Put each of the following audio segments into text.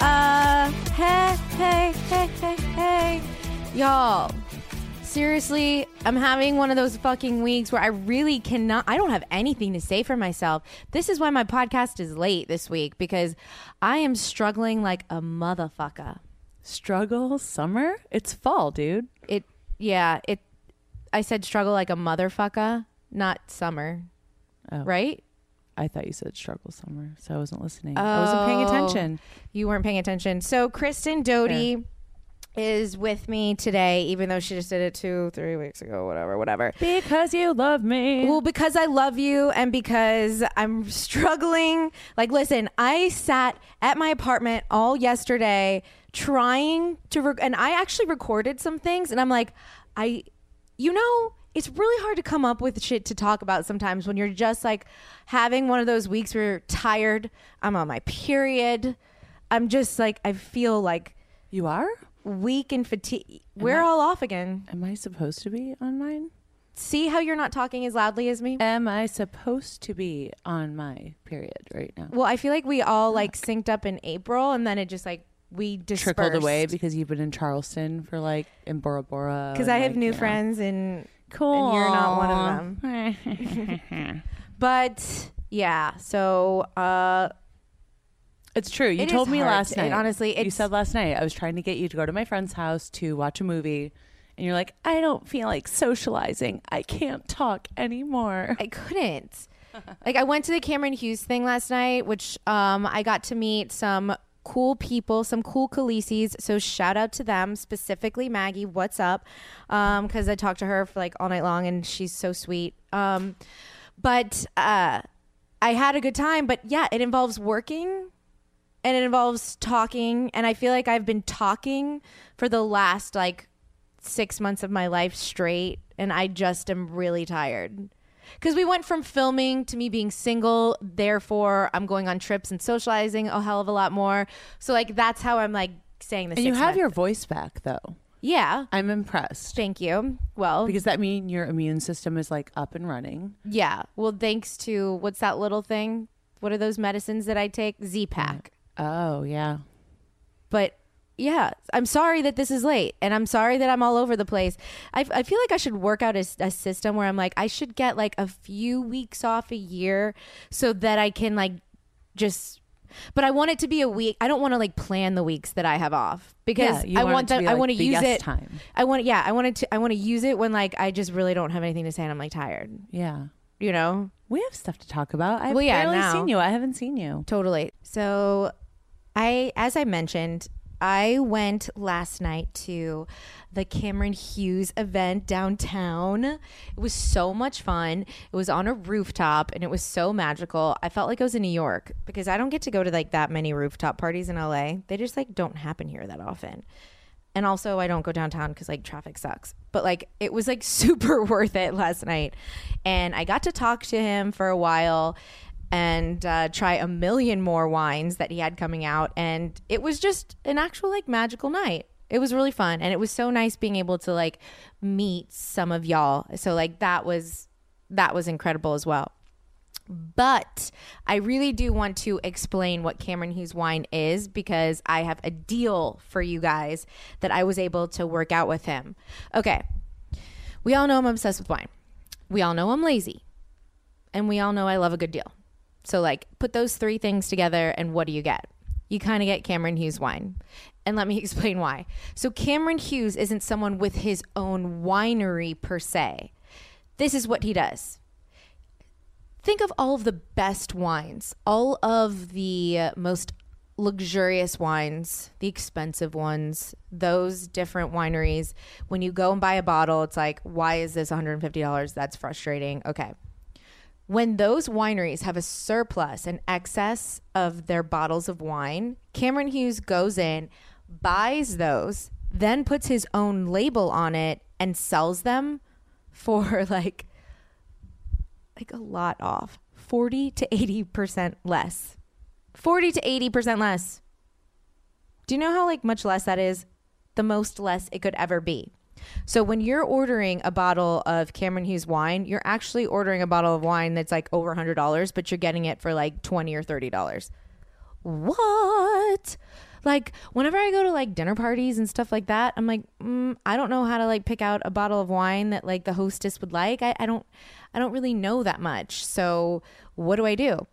Uh, hey, hey, hey, hey, hey. Y'all, seriously, I'm having one of those fucking weeks where I really cannot, I don't have anything to say for myself. This is why my podcast is late this week because I am struggling like a motherfucker. Struggle summer? It's fall, dude. It, yeah, it, I said struggle like a motherfucker, not summer. Oh. Right? I thought you said struggle summer, so I wasn't listening. I wasn't paying Oh, attention. You weren't paying attention. So Kristen Doute is with me today, even though she just did it two, three weeks ago, whatever, whatever. Because you love me. Well, because I love you and because I'm struggling. Like, listen, I sat at my apartment all yesterday trying to, rec- and I actually recorded some things, and I'm like, I, you know, it's really hard to come up with shit to talk about sometimes when you're just like having one of those weeks where you're tired. I'm on my period. I'm just like, I feel like you are? weak and fatigue. We're I- all off again. Am I supposed to be on mine? See how you're not talking as loudly as me? Am I supposed to be on my period right now? Well, I feel like we all like synced up in April, and then it just like we dispersed. Trickled away because you've been in Charleston for like in Bora Bora. because I have like, new you know. friends, and Cool. and you're not one of them. but yeah, so uh, It's true. You It told me hard. last It- night. honestly, you said last night I was trying to get you to go to my friend's house to watch a movie, and you're like, I don't feel like socializing. I can't talk anymore. I couldn't. like I went to the Cameron Hughes thing last night, which um, I got to meet some cool people, some cool Khaleesi's. So shout out to them, specifically Maggie. What's up? Because I talked to her for like all night long, and she's so sweet. Um, but uh, I had a good time. But yeah, it involves working. And it involves talking, and I feel like I've been talking for the last like six months of my life straight, and I just am really tired. Because we went from filming to me being single, therefore I'm going on trips and socializing a hell of a lot more. So like that's how I'm like saying this. and you have your voice back though. yeah. I'm impressed Thank you. Well, because that means your immune system is like up and running. yeah. Well, thanks to what's that little thing? What are those medicines that I take? Z Pack. Oh yeah. But yeah, I'm sorry that this is late and I'm sorry that I'm all over the place. I, I feel like I should work out a, a system where I'm like, I should get like a few weeks off a year so that I can like just. But I want it to be a week. I don't want to like plan the weeks that I have off because Yeah, I want want to them. be, I want to use yes it. time. I want. Yeah, I wanted to. I want to use it when like I just really don't have anything to say and I'm like tired. Yeah. You know. We have stuff to talk about. I've Well, yeah, barely now. seen you. I haven't seen you. Totally. So, I, as I mentioned, I went last night to the Cameron Hughes event downtown. It was so much fun. It was on a rooftop and it was so magical. I felt like I was in New York because I don't get to go to like that many rooftop parties in LA. They just like don't happen here that often. And also, I don't go downtown because like traffic sucks. But like, it was like super worth it last night. And I got to talk to him for a while. And uh, try a million more wines that he had coming out. And it was just an actual like magical night. It was really fun. And it was so nice being able to like meet some of y'all. So like that was that was incredible as well. But I really do want to explain what Cameron Hughes wine is because I have a deal for you guys that I was able to work out with him. Okay. We all know I'm obsessed with wine. We all know I'm lazy. And we all know I love a good deal. So, like, put those three things together, and what do you get? You kind of get Cameron Hughes wine. And let me explain why. So, Cameron Hughes isn't someone with his own winery per se. This is what he does think of all of the best wines, all of the most luxurious wines, the expensive ones, those different wineries. When you go and buy a bottle, it's like, why is this $150? That's frustrating. Okay. When those wineries have a surplus and excess of their bottles of wine, Cameron Hughes goes in, buys those, then puts his own label on it and sells them for like like a lot off. 40 to 80% less. 40 to 80% less. Do you know how like much less that is? The most less it could ever be so when you're ordering a bottle of cameron hughes wine you're actually ordering a bottle of wine that's like over $100 but you're getting it for like 20 or $30 what? Like whenever i go to like dinner parties and stuff like that i'm like mm, i don't know how to like pick out a bottle of wine that like the hostess would like. I, I don't i don't really know that much. So what do i do?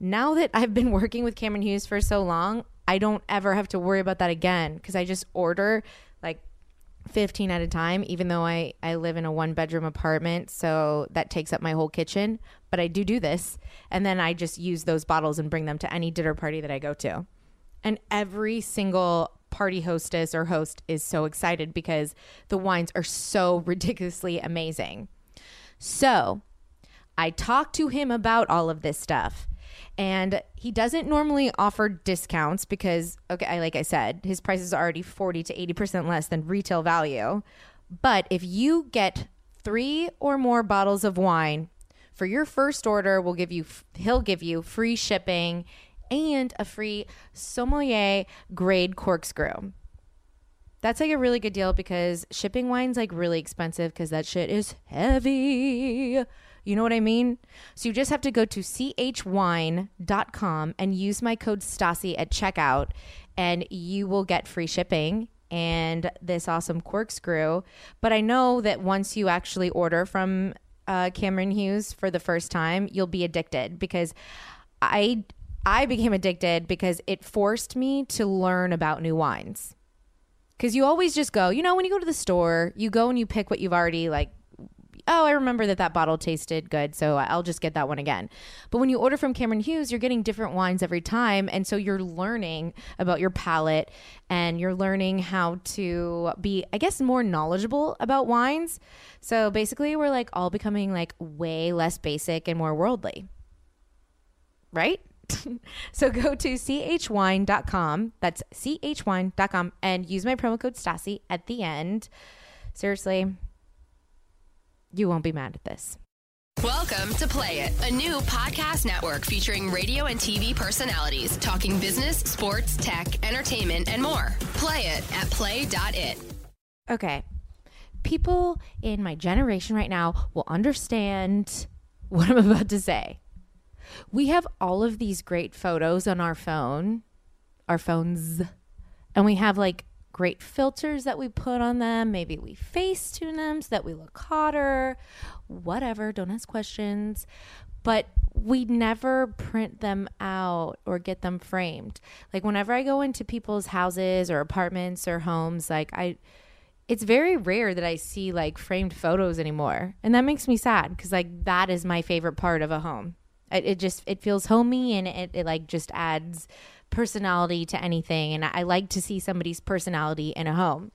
Now that i've been working with cameron hughes for so long i don't ever have to worry about that again because i just order like 15 at a time even though I, I live in a one bedroom apartment so that takes up my whole kitchen. But i do do this and then i just use those bottles and bring them to any dinner party that i go to. And every single party hostess or host is so excited because the wines are so ridiculously amazing. So i talked to him about all of this stuff and he doesn't normally offer discounts because okay like i said his prices are already 40 to 80% less than retail value but if you get three or more bottles of wine for your first order we'll give you he'll give you free shipping and a free sommelier grade corkscrew that's like a really good deal because shipping wine's like really expensive because that shit is heavy. You know what I mean? So you just have to go to chwine.com and use my code Stassi at checkout and you will get free shipping and this awesome corkscrew. But I know that once you actually order from uh, Cameron Hughes for the first time, you'll be addicted because I I became addicted because it forced me to learn about new wines. Because you always just go, you know, when you go to the store, you go and you pick what you've already like. Oh, I remember that that bottle tasted good, so I'll just get that one again. But when you order from Cameron Hughes, you're getting different wines every time, and so you're learning about your palate and you're learning how to be, I guess, more knowledgeable about wines. So basically, we're like all becoming like way less basic and more worldly, right? so go to chwine.com. That's chwine.com and use my promo code Stassi at the end. Seriously, you won't be mad at this. Welcome to Play It, a new podcast network featuring radio and TV personalities talking business, sports, tech, entertainment, and more. Play it at play.it. Okay. People in my generation right now will understand what I'm about to say. We have all of these great photos on our phone, our phones, and we have like great filters that we put on them. Maybe we face tune them so that we look hotter, whatever. Don't ask questions. But we never print them out or get them framed. Like whenever I go into people's houses or apartments or homes, like I it's very rare that I see like framed photos anymore. And that makes me sad because like that is my favorite part of a home. It, it just it feels homey and it, it like just adds personality to anything. And I like to see somebody's personality in a home.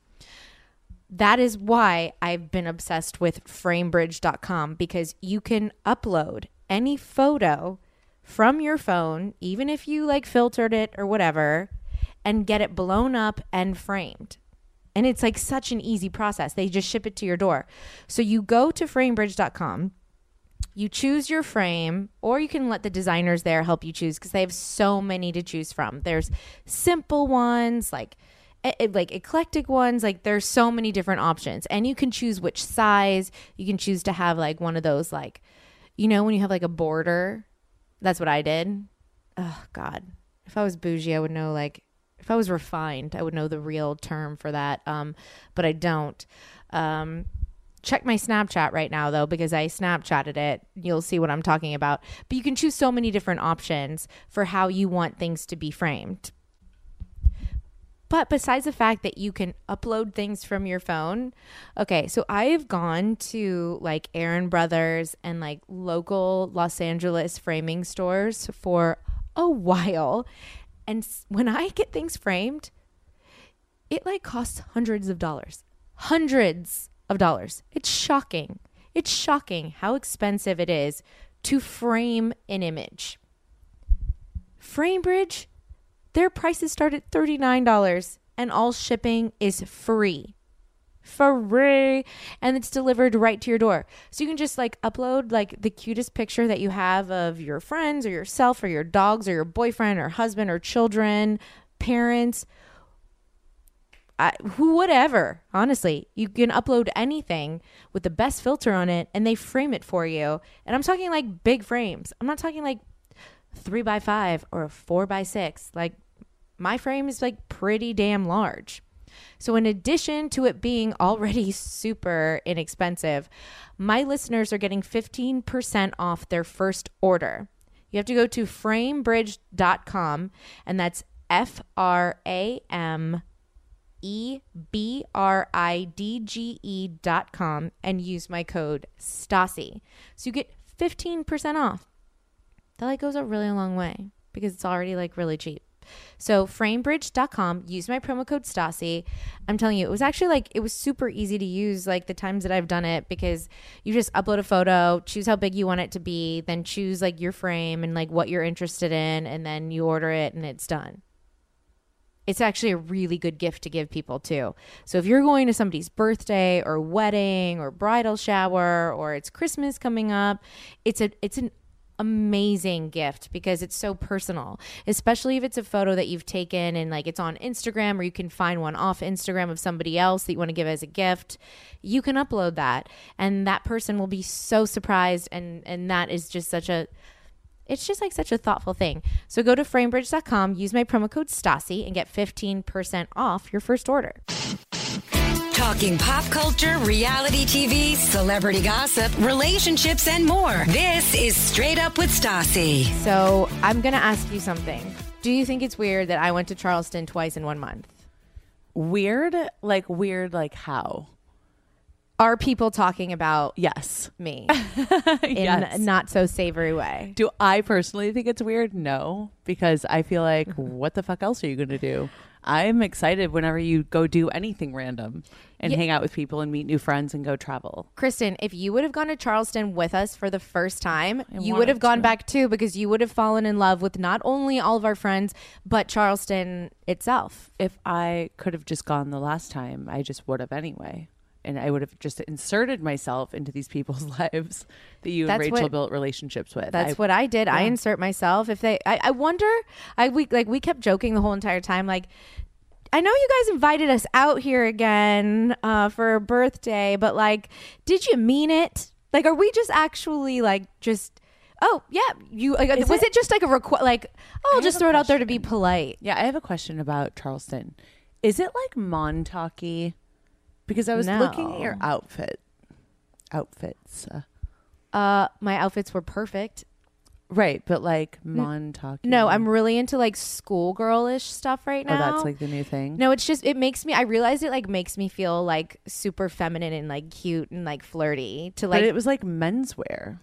That is why I've been obsessed with framebridge.com because you can upload any photo from your phone, even if you like filtered it or whatever, and get it blown up and framed. And it's like such an easy process. They just ship it to your door. So you go to framebridge.com you choose your frame, or you can let the designers there help you choose because they have so many to choose from. There's simple ones, like e- like eclectic ones. Like there's so many different options, and you can choose which size. You can choose to have like one of those, like you know, when you have like a border. That's what I did. Oh God, if I was bougie, I would know. Like if I was refined, I would know the real term for that. Um, but I don't. Um, check my Snapchat right now though because I Snapchatted it. You'll see what I'm talking about. But you can choose so many different options for how you want things to be framed. But besides the fact that you can upload things from your phone, okay, so I've gone to like Aaron Brothers and like local Los Angeles framing stores for a while. And when I get things framed, it like costs hundreds of dollars. Hundreds of dollars. It's shocking. It's shocking how expensive it is to frame an image. Framebridge, their prices start at $39 and all shipping is free. Free. And it's delivered right to your door. So you can just like upload like the cutest picture that you have of your friends or yourself or your dogs or your boyfriend or husband or children, parents, I, who whatever honestly you can upload anything with the best filter on it and they frame it for you. And i'm talking like big frames. I'm not talking like three by five or four by six. Like my frame is like pretty damn large. So in addition to it being already super inexpensive my listeners are getting 15% off their first order. You have to go to framebridge.com and that's F R A M E B R I D G E dot com and use my code STASI. So you get 15% off. That like goes a really long way because it's already like really cheap. So framebridge.com, use my promo code STASI. I'm telling you, it was actually like it was super easy to use like the times that I've done it because you just upload a photo, choose how big you want it to be, then choose like your frame and like what you're interested in and then you order it and it's done it's actually a really good gift to give people too. So if you're going to somebody's birthday or wedding or bridal shower or it's Christmas coming up, it's a it's an amazing gift because it's so personal, especially if it's a photo that you've taken and like it's on Instagram or you can find one off Instagram of somebody else that you want to give as a gift. You can upload that and that person will be so surprised and and that is just such a it's just like such a thoughtful thing. So go to framebridge.com, use my promo code STASI, and get 15% off your first order. Talking pop culture, reality TV, celebrity gossip, relationships, and more. This is Straight Up with Stassi. So I'm going to ask you something. Do you think it's weird that I went to Charleston twice in one month? Weird, like weird, like how? Are people talking about Yes. me in Yes. a not so savory way? Do I personally think it's weird? No, because I feel like, what the fuck else are you going to do? I'm excited whenever you go do anything random and Yeah. hang out with people and meet new friends and go travel. Kristen, if you would have gone to Charleston with us for the first time, you would have gone to. back too because you would have fallen in love with not only all of our friends, but Charleston itself. If I could have just gone the last time, I just would have anyway. And I would have just inserted myself into these people's lives that you and Rachel what- built relationships with. That's I- what I did. I insert myself. If they, I, I wonder. I we like we kept joking the whole entire time. Like, I know you guys invited us out here again uh, for a birthday, but like, did you mean it? Like, are we just actually like just? Oh yeah, you like, was it- it, just like a request? Like, oh, I'll just throw it out there to be polite. Yeah, I have a question about Charleston. Is it like Montauk-y? Because I was looking at your outfit, outfits, uh, Uh, my outfits were perfect. right? But like Montauk. No, I'm really into like schoolgirlish stuff right Oh, now. that's like the new thing. No, it's just it makes me. I realized it like makes me feel like super feminine and like cute and like flirty. To like but it was like menswear.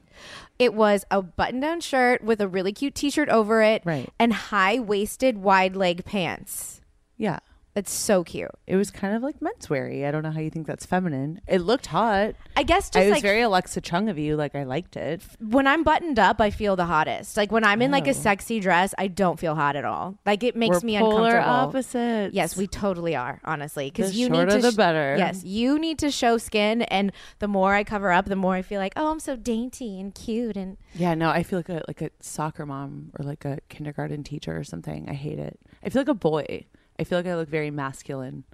it was a button-down shirt with a really cute T-shirt over it, Right. and high-waisted, wide-leg pants. Yeah. It's so cute. It was kind of like mensweary. I don't know how you think that's feminine. It looked hot. I guess I was like very Alexa Chung of you. Like I liked it. when I'm buttoned up, I feel the hottest. Like when I'm in like Oh. a sexy dress, I don't feel hot at all. Like it makes We're me polar uncomfortable. opposites. Yes, we totally are, honestly. Because you need shorter to the better. Yes, you need to show skin, and the more I cover up, the more I feel like, oh, I'm so dainty and cute, and Yeah, no, I feel like a like a soccer mom or like a kindergarten teacher or something. I hate it. I feel like a boy. I feel like I look very masculine.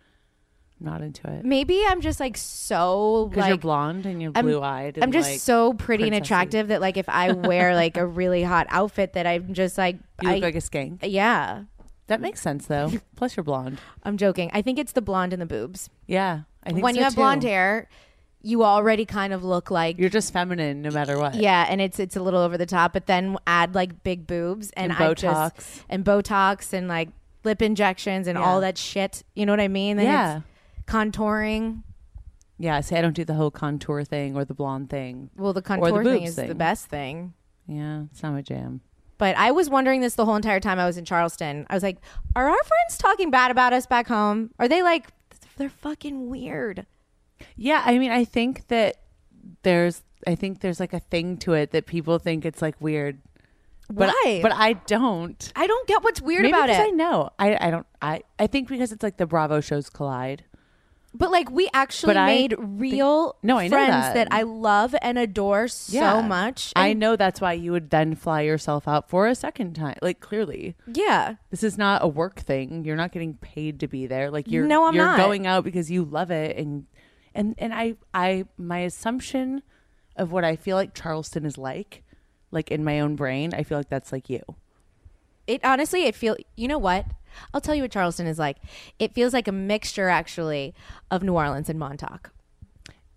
I'm not into it. maybe I'm just like so Because like you're blonde and you're I'm- blue eyed. I'm just so pretty and princessy. attractive that like if I wear like a really hot outfit, that I'm just like, You I, look like a skank. yeah. That makes sense though. Plus you're blonde. I'm joking. I think it's the blonde and the boobs. Yeah, I think when so you have too. blonde hair, you already kind of look like you're just feminine no matter what. Yeah, and it's it's a little over the top, but then add like big boobs and, And I just Botox. and Botox and like lip injections and Yeah. all that shit. You know what I mean? Then Yeah. contouring. Yeah, see, I don't do the whole contour thing or the blonde thing. Well, the Or the contour thing is the best thing. Yeah, it's not my jam. But I was wondering this the whole entire time I was in Charleston. I was like, are our friends talking bad about us back home? Are they like they're fucking weird? Yeah, I mean, I think that there's, I think there's like a thing to it that people think it's like weird. But, Why? But I don't. I don't get what's weird Maybe about because it. I know. I, I don't. I, I think because it's like the Bravo shows collide. But like we actually But I made real No, I know friends that. that. I love and adore so Yeah. much. I And- know that's why you would then fly yourself out for a second time. Like clearly, Yeah. this is not a work thing. You're not getting paid to be there. Like you're No, I'm you're not. going out because you love it and and and I I my assumption of what I feel like Charleston is like, like in my own brain, I feel like that's like you. It honestly, it feel. You know what? I'll tell you what Charleston is like. It feels like a mixture, actually, of New Orleans and Montauk.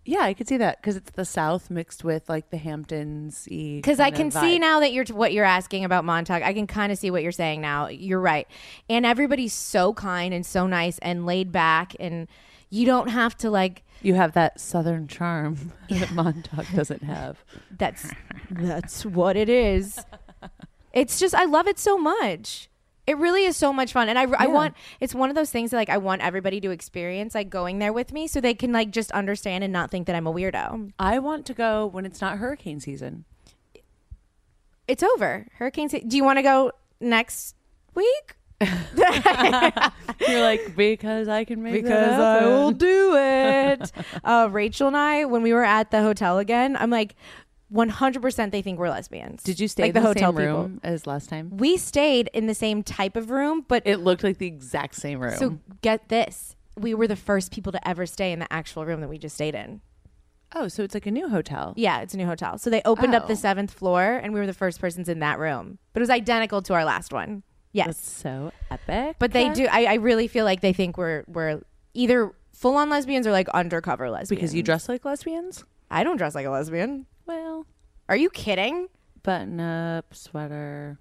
Yeah, I could see that because it's the South mixed with like the Hamptons. Because I can see now that you're what you're asking about Montauk. I can kind of see what you're saying now. You're right, and everybody's so kind and so nice and laid back, and you don't have to like. You have that Southern charm that Montauk doesn't have. That's that's what it is. It's just I love it so much. It really is so much fun, and I, I want it's one of those things that like I want everybody to experience like going there with me, so they can like just understand and not think that I'm a weirdo. I want to go when it's not hurricane season. It's over. Hurricane. se- Do you want to go next week? You're like because I can make it because I will do it. uh, Rachel and I, when we were at the hotel again, I'm like, 100% they think we're lesbians. Did you stay like in the, the, hotel same people? room as last time? We stayed in the same type of room, but It looked like the exact same room. so get this: we were the first people to ever stay in the actual room that we just stayed in. oh, so it's like a new hotel. Yeah, it's a new hotel. So they opened up Oh. the seventh floor, and we were the first persons in that room. But it was identical to our last one. Yes. That's so epic. But they do. I, I really feel like they think we're we're either full on lesbians or like undercover lesbians. because you dress like lesbians. I don't dress like a lesbian. Well, Are you kidding? button up, sweater.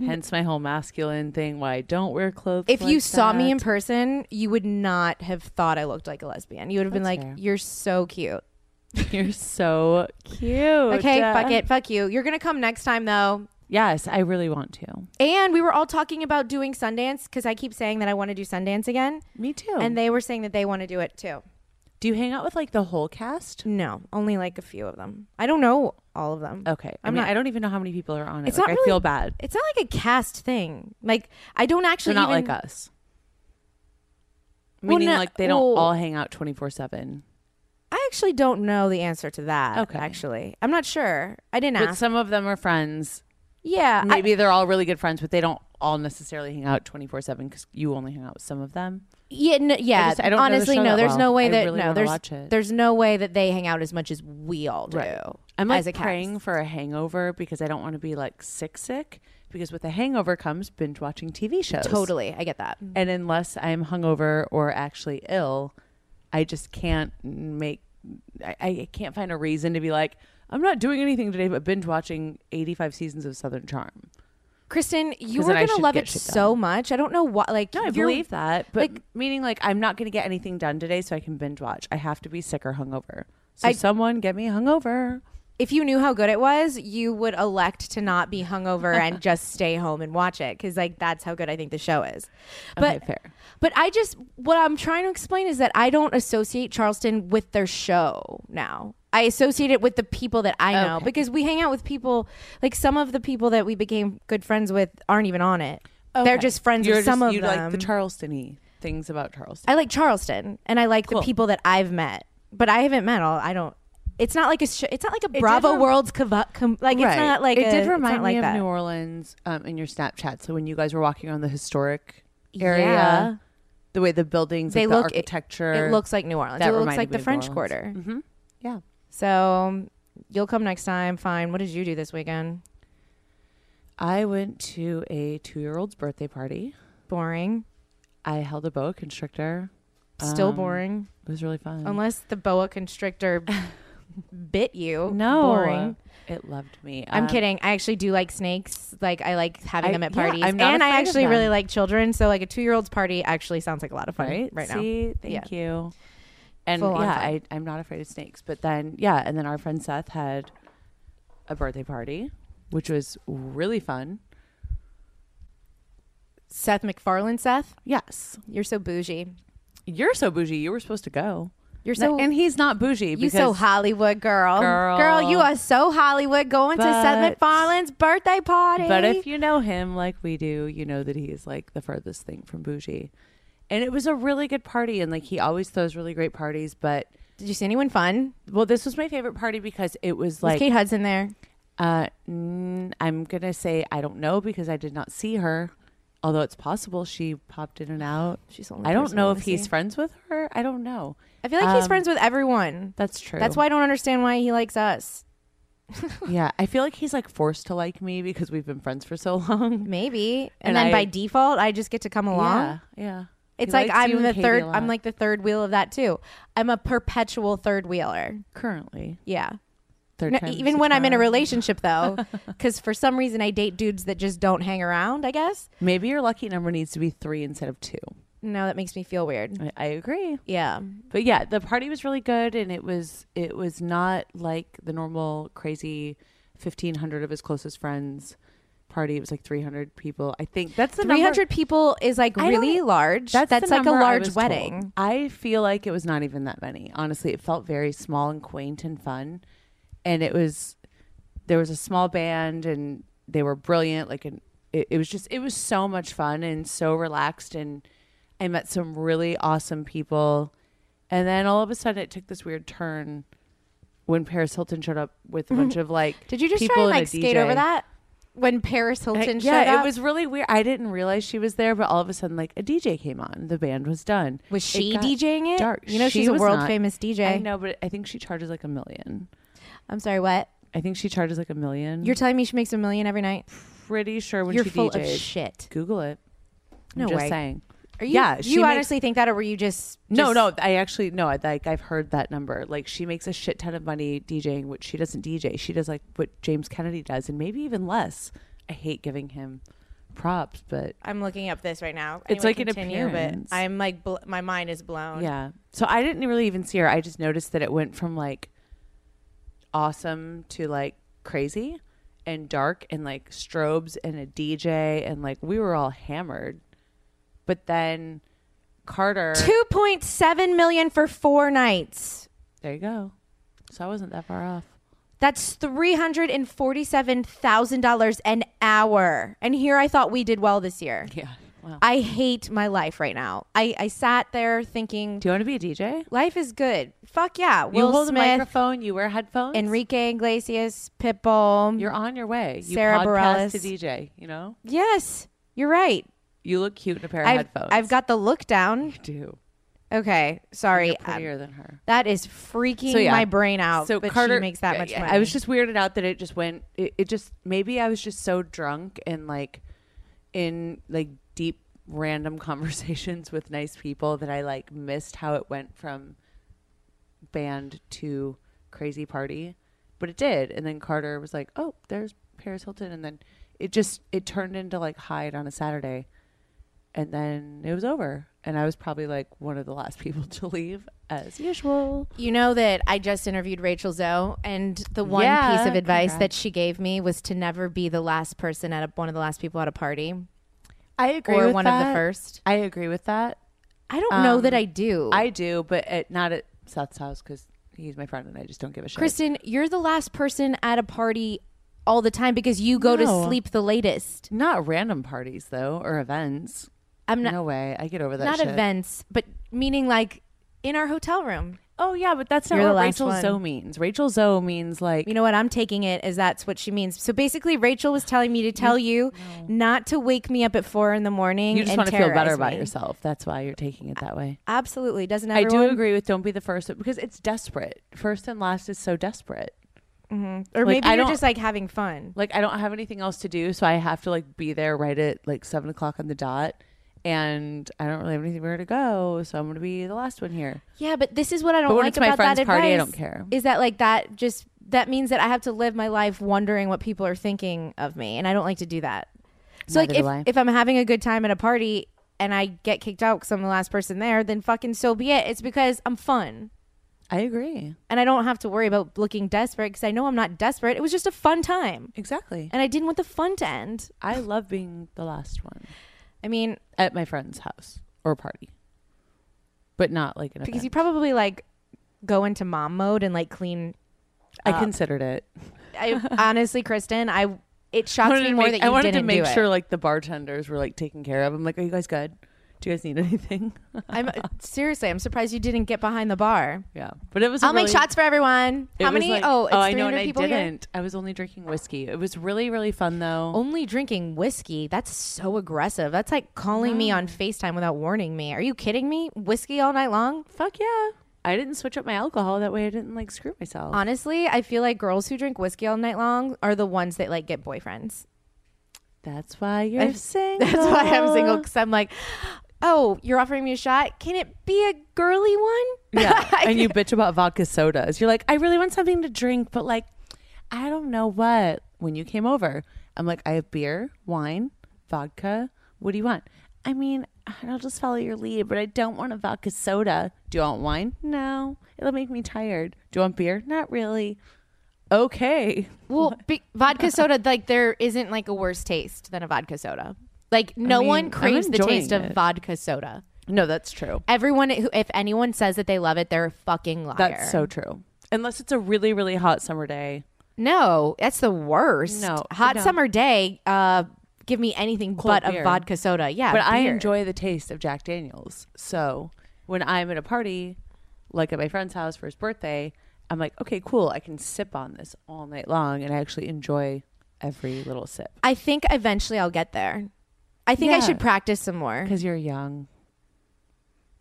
Hence my whole masculine thing. Why I don't wear clothes. If you like saw me in person, you would not have thought I looked like a lesbian. You would have been That's like, fair. "You're so cute." you're so cute. Okay, fuck it, fuck you. You're gonna come next time though. Yes, I really want to. And we were all talking about doing Sundance because I keep saying that I want to do Sundance again, Me too. and they were saying that they want to do it too. do you hang out with like the whole cast? No, only like a few of them. I don't know all of them. Okay, I I'm mean, not- I don't even know how many people are on it. It's like, not I really- feel bad. It's not like a cast thing. Like I don't actually They're not even, like us. Well, Meaning, no- like they don't well- all hang out twenty four seven. I actually don't know the answer to that. Okay. actually, I'm not sure. I didn't But ask. some of them are friends. Yeah, I- Maybe they're all really good friends, but they don't all necessarily hang out twenty four seven because you only hang out with some of them. Yeah, no, yeah. just- I don't honestly, no. There's well. no way I that really no. There's there's no way that they hang out as much as we all do. Right. I'm like as a cast. praying for a hangover because I don't want to be like sick sick because with a hangover comes binge watching TV shows. Totally, I get that. And unless I'm hungover or actually ill, I just can't make. I, I can't find a reason to be like I'm not doing anything today but binge watching 85 seasons of Southern Charm. Kristen, you are gonna love it so done. much. I don't know what. Like, No, I believe that, but like- meaning like I'm not going to get anything done today, so I can binge watch. I have to be sick or hungover. So I- someone get me hungover. if you knew how good it was, you would elect to not be hungover and just stay home and watch it because like that's how good I think the show is. But Okay, fair. but I just what I'm trying to explain is that I don't associate Charleston with their show now. I associate it with the people that I know Okay. because we hang out with people like some of the people that we became good friends with aren't even on it. They're just friends You're with some just- of you them. like the Charleston-y things about Charleston. I like Charleston and I like Cool. the people that I've met, but I haven't met all. I don't. It's not like a. Sh- it's not like a Bravo rem- World's com- like it's not like it a- did remind me like of that. New Orleans um, in your Snapchat. So when you guys were walking around the historic area, Yeah. the way the buildings, They like the look- it- architecture, It looks like New Orleans. that it looks like the French. Quarter. Mhm. Yeah, So you'll come next time. Fine. What did you do this weekend? I went to a two-year-old's birthday party. Boring. I held a boa constrictor. Still Um, boring. It was really fun. Unless the boa constrictor bit you. no, Boring. it loved me. I'm Um, kidding. I actually do like snakes. Like I like having I- them at yeah, parties, I'm not and I of actually really like children. So like a two year old's party actually sounds like a lot of fun Right, right, now. See, thank you. And Full yeah, fun. I, I'm not afraid of snakes. But then, yeah, and then our friend Seth had a birthday party, which was really fun. Seth MacFarlane. Seth, Yes, you're so bougie. you're so bougie. You were supposed to go. You're so and he's not bougie. You because so Hollywood girl. Girl. you are so Hollywood going to Seth But- MacFarlane's birthday party. But if you know him like we do, you know that he's like the furthest thing from bougie. And it was a really good party, and like he always throws really great parties. But Did you see anyone fun? well, this was my favorite party because it was Was like Kate Hudson there? Uh, mm, I'm gonna say I don't know because I did not see her. Although it's possible she popped in and out. She's the only I don't person know wanna if he's see. friends with her. I don't know. I feel like he's Um, friends with everyone. That's true. That's why I don't understand why he likes us. yeah, I feel like he's like forced to like me because we've been friends for so long. Maybe. And, And then I- by default, I just get to come along. Yeah, yeah. It's like I'm the third. I'm like the third wheel of that too. I'm a perpetual third wheeler. currently Yeah. third No, even when I'm in a relationship though, because for some reason I date dudes that just don't hang around. I guess. Maybe your lucky number needs to be three instead of two. No, that makes me feel weird. I, I agree. Yeah. But yeah, the party was really good, and it was it was not like the normal crazy fifteen hundred of his closest friends party. It was like three hundred people. I think that's the Three number- people is like I really large. That's, That's, like a number I large told. wedding. I feel like it was not even that many. Honestly, it felt very small and quaint and fun, and it was there was a small band and they were brilliant. Like, an, it, it was just it was so much fun and so relaxed, and I met some really awesome people, and then all of a sudden it took this weird turn when Paris Hilton showed up with a bunch of like Did you just try and and like skate DJ. over that when Paris uh, Hilton I- showed yeah, it was really weird. I didn't realize she was there, but all of a sudden, like a DJ came on. The band was done. Was she got DJing it? Dark. You know She she's a world not. famous DJ. I know, but I think she charges like a million. I'm sorry, what? I think she charges like a million. You're telling me she makes a million every night? pretty sure when You're she full DJs. of shit. Google it. I'm No just way. saying. Are you? Yeah, you makes- honestly think that, or were you just, No, just- no. I actually no. I like I've heard that number. Like she makes a shit ton of money DJing, which she doesn't DJ. She does like what James Kennedy does, and maybe even less. I hate giving him props, but I'm looking up this right now. It's like an continue, appearance. But I'm like, bl- my mind is blown. Yeah. So I didn't really even see her. I just noticed that it went from like awesome to like crazy and dark and like strobes and a DJ and like we were all hammered. But then Carter Two point seven million for four nights. There you go. So I wasn't that far off. That's three hundred and forty-seven thousand dollars an hour. And here I thought we did well this year. Yeah. Wow. I hate my life right now. I, I sat there thinking, Do you want to be a DJ? life is good. Fuck yeah. Will you hold Smith, a microphone. You wear headphones. Enrique Iglesias, Pitbull. You're on your way. You Sarah podcast Bareilles. to DJ, you know? yes, you're right. You look cute in a pair of I've, headphones. I've got the look down. You do. Okay, sorry. You're Um, prettier than her. that is freaking So, yeah. my brain out. So but Carter makes that yeah, much yeah, money. I was just weirded out that it just went. It, it just maybe I was just so drunk and like in like deep random conversations with nice people that I like missed how it went from band to crazy party, but it did. And then Carter was like, "Oh, there's Paris Hilton," and then it just it turned into like Hyde on a Saturday. And then it was over. And I was probably like one of the last people to leave, as usual. You know that I just interviewed Rachel Zoe, and the one Yeah, piece of advice congrats. that she gave me was to never be the last person at a, one of the last people at a party I agree or with one of the first. I agree with that. I don't know that Um, I do. I do, but at, not at Seth's house because he's my friend and I just don't give a shit. Kristen, you're the last person at a party all the time because you go to sleep the latest. not random parties though or events. I'm not no way. I get over that. not shit. events, but meaning like in our hotel room. Oh yeah, but that's not You're what Rachel one. Zoe means. Rachel Zoe means like You know what? I'm taking it as that's what she means. So basically, Rachel was telling me to tell you not to wake me up at four in the morning. you just and want to feel better terrorize about yourself. That's why you're taking it that way. Absolutely, doesn't I do agree with don't be the first because it's desperate. First and last is so desperate. Mm-hmm. Or Like, maybe I you're don't- just like having fun. Like I don't have anything else to do, so I have to like be there right at like seven o'clock on the dot. And I don't really have anywhere to go, so I'm gonna be the last one here. Yeah, but this is what I don't But when like it's my about friend's that party, I advice, don't care. Is that like that? Just that means that I have to live my life wondering what people are thinking of me, and I don't like to do that. So Neither like do I. if if I'm having a good time at a party and I get kicked out because I'm the last person there, then fucking so be it. It's because I'm fun. I agree. And I don't have to worry about looking desperate because I know I'm not desperate. It was just a fun time. Exactly. And I didn't want the fun to end. I love being the last one I mean, at my friend's house or party, but not like an because you probably like go into mom mode and like clean. I up. considered it. I honestly, Kristen, I it shocks me more make, that you I wanted didn't to make do sure it. like the bartenders were like taken care of. I'm like, are you guys good? Do you guys need anything? I'm uh, seriously, I'm surprised you didn't get behind the bar. yeah, but it was. I'll make shots for everyone. How many? like- oh, it's oh, I know, and I didn't. I was only drinking whiskey. It was really, really fun though. Only drinking whiskey. That's so aggressive. That's like calling me on FaceTime without warning me. Are you kidding me? Whiskey all night long? Fuck yeah! I didn't switch up my alcohol that way. I didn't like screw myself. Honestly, I feel like girls who drink whiskey all night long are the ones that like get boyfriends. That's why you're That's- single. That's why I'm single because I'm like, oh, you're offering me a shot. Can it be a girly one? Yeah, and you bitch about vodka sodas. You're like, I really want something to drink, but like, I don't know what. When you came over, I'm like, I have beer, wine, vodka. What do you want? I mean, I'll just follow your lead, but I don't want a vodka soda. Do you want wine? No, it'll make me tired. Do you want beer? Not really. Okay. Well, be- vodka soda, like there isn't like a worse taste than a vodka soda. Like no mean, one I'm craves the taste of it. vodka soda. No, that's true. Everyone, who, if anyone says that they love it, they're a fucking liar. That's so true. Unless it's a really, really hot summer day. No, that's the worst. No, hot no. summer day. Uh, give me anything but beer. a vodka soda. Yeah, but I beer. enjoy the taste of Jack Daniels. So when I'm at a party, like at my friend's house for his birthday, I'm like, okay, cool. I can sip on this all night long, and I actually enjoy every little sip I think eventually I'll get there. I think I Yeah. should practice some more. because you're young.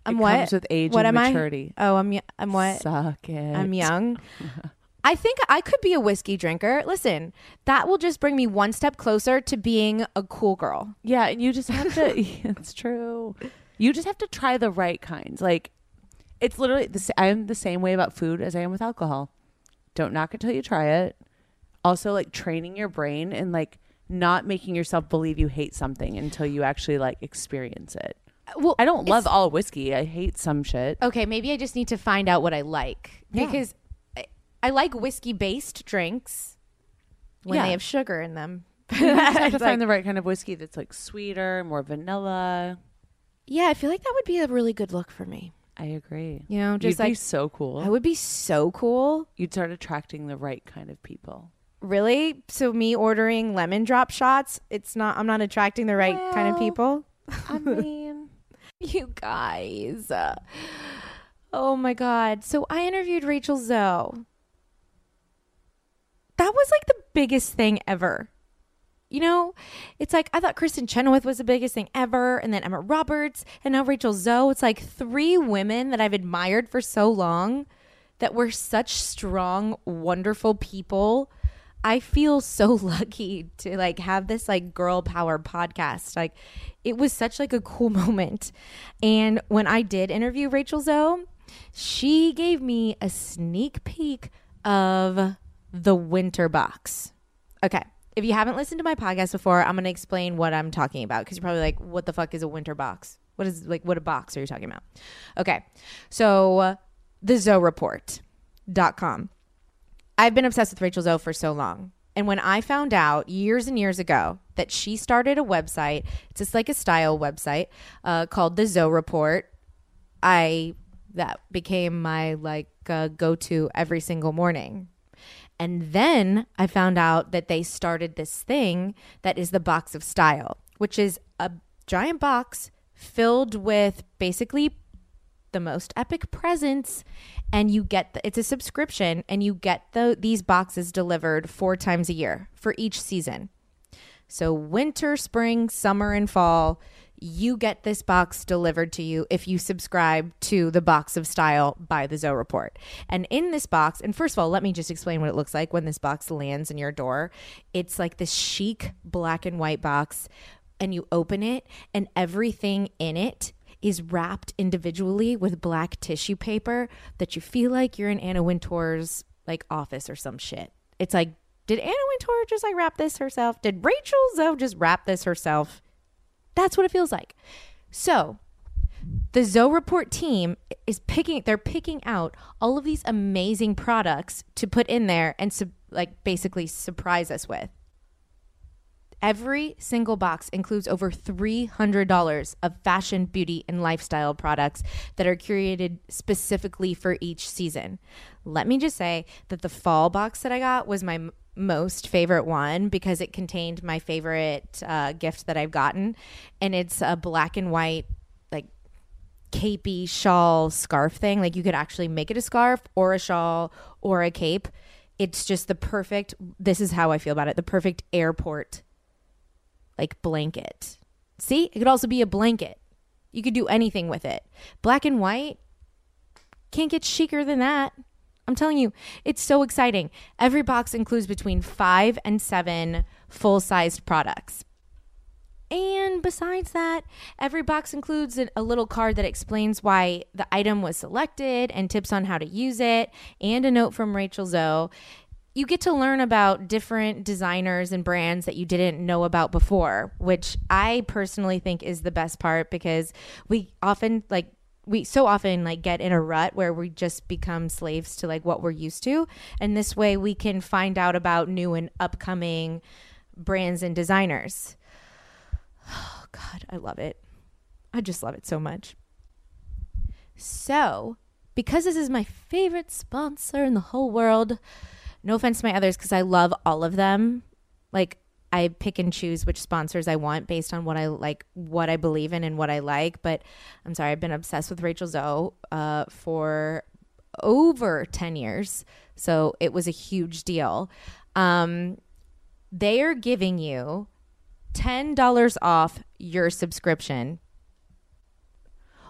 I'm it what? comes with age what and am maturity. I? Oh, I'm. y- I'm what? Suck it. I'm young. I think I could be a whiskey drinker. Listen, that will just bring me one step closer to being a cool girl. Yeah, and you just have to. it's true. You just have to try the right kinds. Like, it's literally the. sa- I'm the same way about food as I am with alcohol. Don't knock it till you try it. Also, like training your brain and like not making yourself believe you hate something until you actually like experience it. Well, I don't love all whiskey. I hate some shit. Okay, maybe I just need to find out what I like Yeah. because I, I like whiskey based drinks when Yeah. they have sugar in them. You have to It's find like- the right kind of whiskey that's like sweeter, more vanilla. yeah, I feel like that would be a really good look for me. I agree. You know, just You'd be like so cool. I would be so cool. You'd start attracting the right kind of people. Really? So me ordering lemon drop shots, it's not I'm not attracting the right kind of people. I mean, You guys. Uh, oh my god. So I interviewed Rachel Zoe. That was like the biggest thing ever. You know, it's like I thought Kristin Chenoweth was the biggest thing ever, and then Emma Roberts, and now Rachel Zoe. It's like three women that I've admired for so long that were such strong, wonderful people. I feel so lucky to like have this like girl power podcast. Like it was such like a cool moment. And when I did interview Rachel Zoe, she gave me a sneak peek of the winter box. Okay. if you haven't listened to my podcast before, I'm going to explain what I'm talking about because you're probably like, what the fuck is a winter box? What is like, what a box are you talking about? Okay. So, the Report.com. I've been obsessed with Rachel Zoe for so long. And when I found out years and years ago that she started a website, it's just like a style website uh, called the Zoe Report, I that became my like uh, go to every single morning. And then I found out that they started this thing that is the box of style, which is a giant box filled with basically the most epic presents and you get the, it's a subscription and you get the these boxes delivered four times a year for each season. So winter, spring, summer and fall, you get this box delivered to you if you subscribe to the box of style by the Zoe Report. And in this box, and first of all, let me just explain what it looks like when this box lands in your door. It's like this chic black and white box, and you open it, and everything in it is wrapped individually with black tissue paper that you feel like you're in Anna Wintour's like office or some shit. It's like, did Anna Wintour just like wrap this herself? Did Rachel Zoe just wrap this herself? That's what it feels like. So the Zoe Report team is picking, they're picking out all of these amazing products to put in there and sub, like basically surprise us with. Every single box includes over $300 of fashion, beauty, and lifestyle products that are curated specifically for each season. Let me just say that the fall box that I got was my m- most favorite one because it contained my favorite uh, gift that I've gotten. And it's a black and white, like, capey shawl scarf thing. Like, you could actually make it a scarf or a shawl or a cape. It's just the perfect, this is how I feel about it the perfect airport like blanket. See, it could also be a blanket. You could do anything with it. Black and white can't get chicer than that. I'm telling you, it's so exciting. Every box includes between five and seven full sized products. And besides that, every box includes a, a little card that explains why the item was selected and tips on how to use it, and a note from Rachel Zoe you get to learn about different designers and brands that you didn't know about before, which I personally think is the best part because we often like we so often like get in a rut where we just become slaves to like what we're used to and this way we can find out about new and upcoming brands and designers. Oh god, I love it. I just love it so much. So, because this is my favorite sponsor in the whole world, no offense to my others because I love all of them. Like I pick and choose which sponsors I want based on what I like, what I believe in, and what I like. But I'm sorry, I've been obsessed with Rachel Zoe uh, for over 10 years. So it was a huge deal. Um, they are giving you $10 off your subscription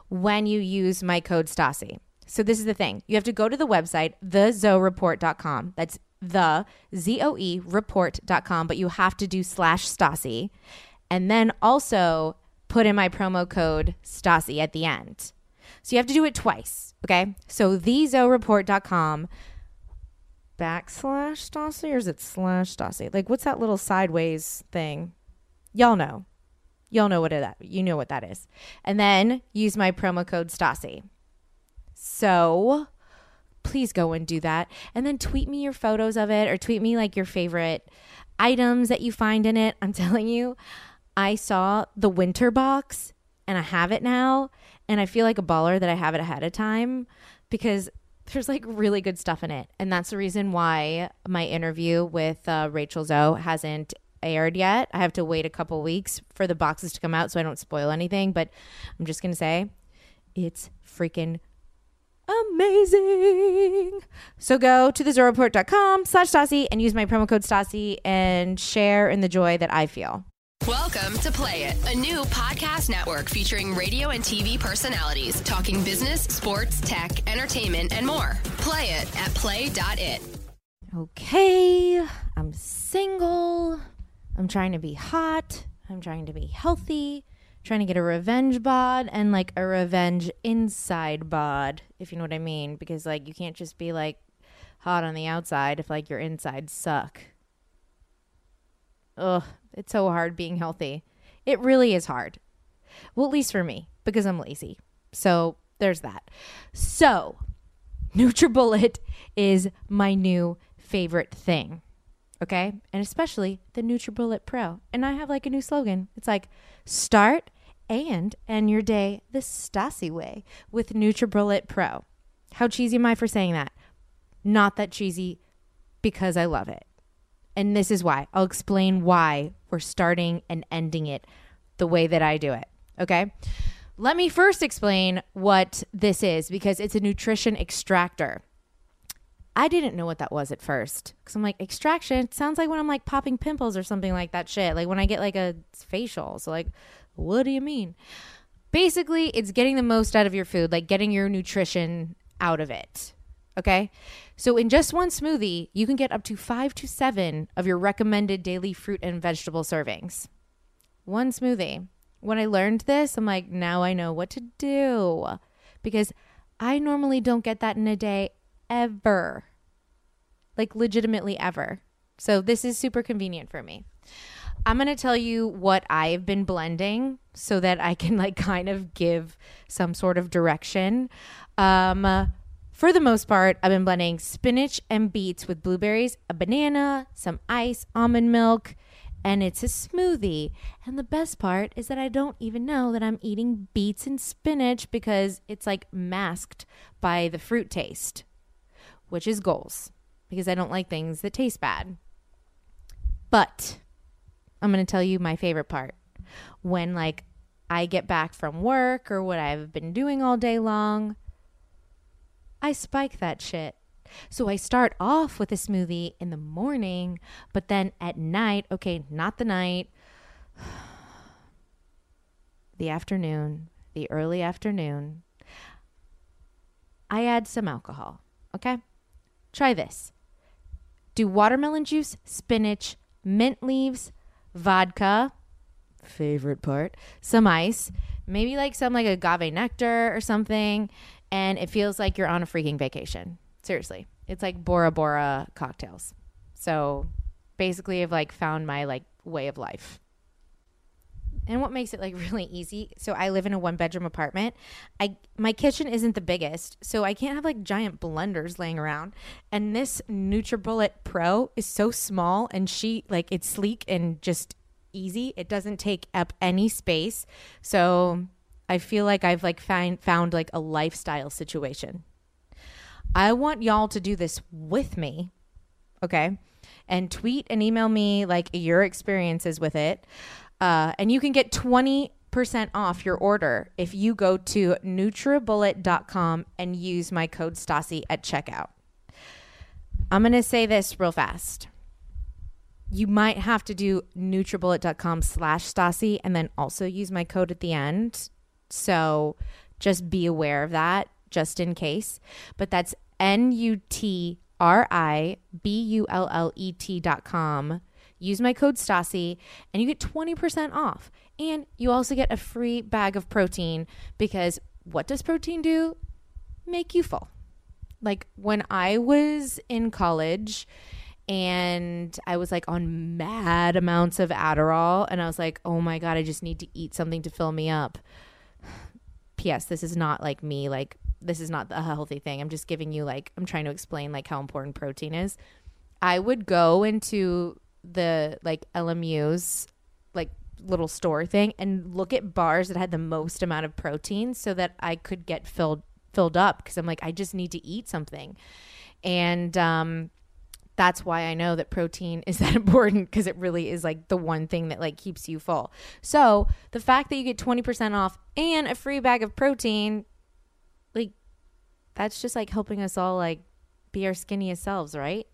when you use my code Stassi. So this is the thing. You have to go to the website, thezoereport.com. That's the Z-O-E report.com, but you have to do slash Stassi. And then also put in my promo code Stassi at the end. So you have to do it twice. Okay. So thezoereport.com backslash Stassi or is it slash Stassi? Like what's that little sideways thing? Y'all know. Y'all know what it you know what that is. And then use my promo code Stassi. So please go and do that. And then tweet me your photos of it or tweet me like your favorite items that you find in it. I'm telling you, I saw the winter box and I have it now. And I feel like a baller that I have it ahead of time because there's like really good stuff in it. And that's the reason why my interview with uh, Rachel Zoe hasn't aired yet. I have to wait a couple weeks for the boxes to come out so I don't spoil anything. But I'm just going to say it's freaking amazing. So go to thezoereport.com slash Stassi and use my promo code Stassi and share in the joy that I feel. Welcome to Play It, a new podcast network featuring radio and TV personalities talking business, sports, tech, entertainment, and more. Play it at play.it. Okay, I'm single. I'm trying to be hot. I'm trying to be healthy. Trying to get a revenge bod and like a revenge inside bod, if you know what I mean. Because like you can't just be like hot on the outside if like your insides suck. ugh, it's so hard being healthy. It really is hard. Well, at least for me, because I'm lazy. So there's that. So NutriBullet is my new favorite thing. Okay? And especially the NutriBullet Pro. And I have like a new slogan. It's like start and end your day the Stassi way with NutriBullet Pro. How cheesy am I for saying that? Not that cheesy because I love it. And this is why. I'll explain why we're starting and ending it the way that I do it. Okay? Let me first explain what this is because it's a nutrition extractor. I didn't know what that was at first because I'm like, extraction sounds like when I'm like popping pimples or something like that shit. Like when I get like a facial. So, like, what do you mean? Basically, it's getting the most out of your food, like getting your nutrition out of it. Okay. So, in just one smoothie, you can get up to five to seven of your recommended daily fruit and vegetable servings. One smoothie. When I learned this, I'm like, now I know what to do because I normally don't get that in a day ever. Like, legitimately ever. So, this is super convenient for me. I'm going to tell you what I've been blending so that I can, like, kind of give some sort of direction. Um, for the most part, I've been blending spinach and beets with blueberries, a banana, some ice, almond milk, and it's a smoothie. And the best part is that I don't even know that I'm eating beets and spinach because it's like masked by the fruit taste, which is goals because I don't like things that taste bad. But I'm going to tell you my favorite part. When like I get back from work or what I've been doing all day long, I spike that shit. So I start off with a smoothie in the morning, but then at night, okay, not the night, the afternoon, the early afternoon, I add some alcohol. Okay? Try this. Do watermelon juice, spinach, mint leaves, vodka, favorite part, some ice, maybe like some like agave nectar or something, and it feels like you're on a freaking vacation. Seriously. It's like Bora Bora cocktails. So basically I've like found my like way of life. And what makes it like really easy? So I live in a one bedroom apartment. I my kitchen isn't the biggest, so I can't have like giant blenders laying around. And this NutriBullet Pro is so small and she like it's sleek and just easy. It doesn't take up any space. So I feel like I've like find, found like a lifestyle situation. I want y'all to do this with me. Okay. And tweet and email me like your experiences with it. Uh, and you can get 20% off your order if you go to nutribullet.com and use my code Stassi at checkout. I'm going to say this real fast. You might have to do nutribullet.com slash Stassi and then also use my code at the end. So just be aware of that just in case. But that's N U T R I B U L L E T dot com. Use my code Stassi and you get 20% off. And you also get a free bag of protein because what does protein do? Make you full. Like when I was in college and I was like on mad amounts of Adderall and I was like, "Oh my god, I just need to eat something to fill me up." P.S. This is not like me like this is not a healthy thing. I'm just giving you like I'm trying to explain like how important protein is. I would go into the like LMU's like little store thing and look at bars that had the most amount of protein so that I could get filled filled up because I'm like I just need to eat something. And um that's why I know that protein is that important because it really is like the one thing that like keeps you full. So, the fact that you get 20% off and a free bag of protein like that's just like helping us all like be our skinniest selves, right?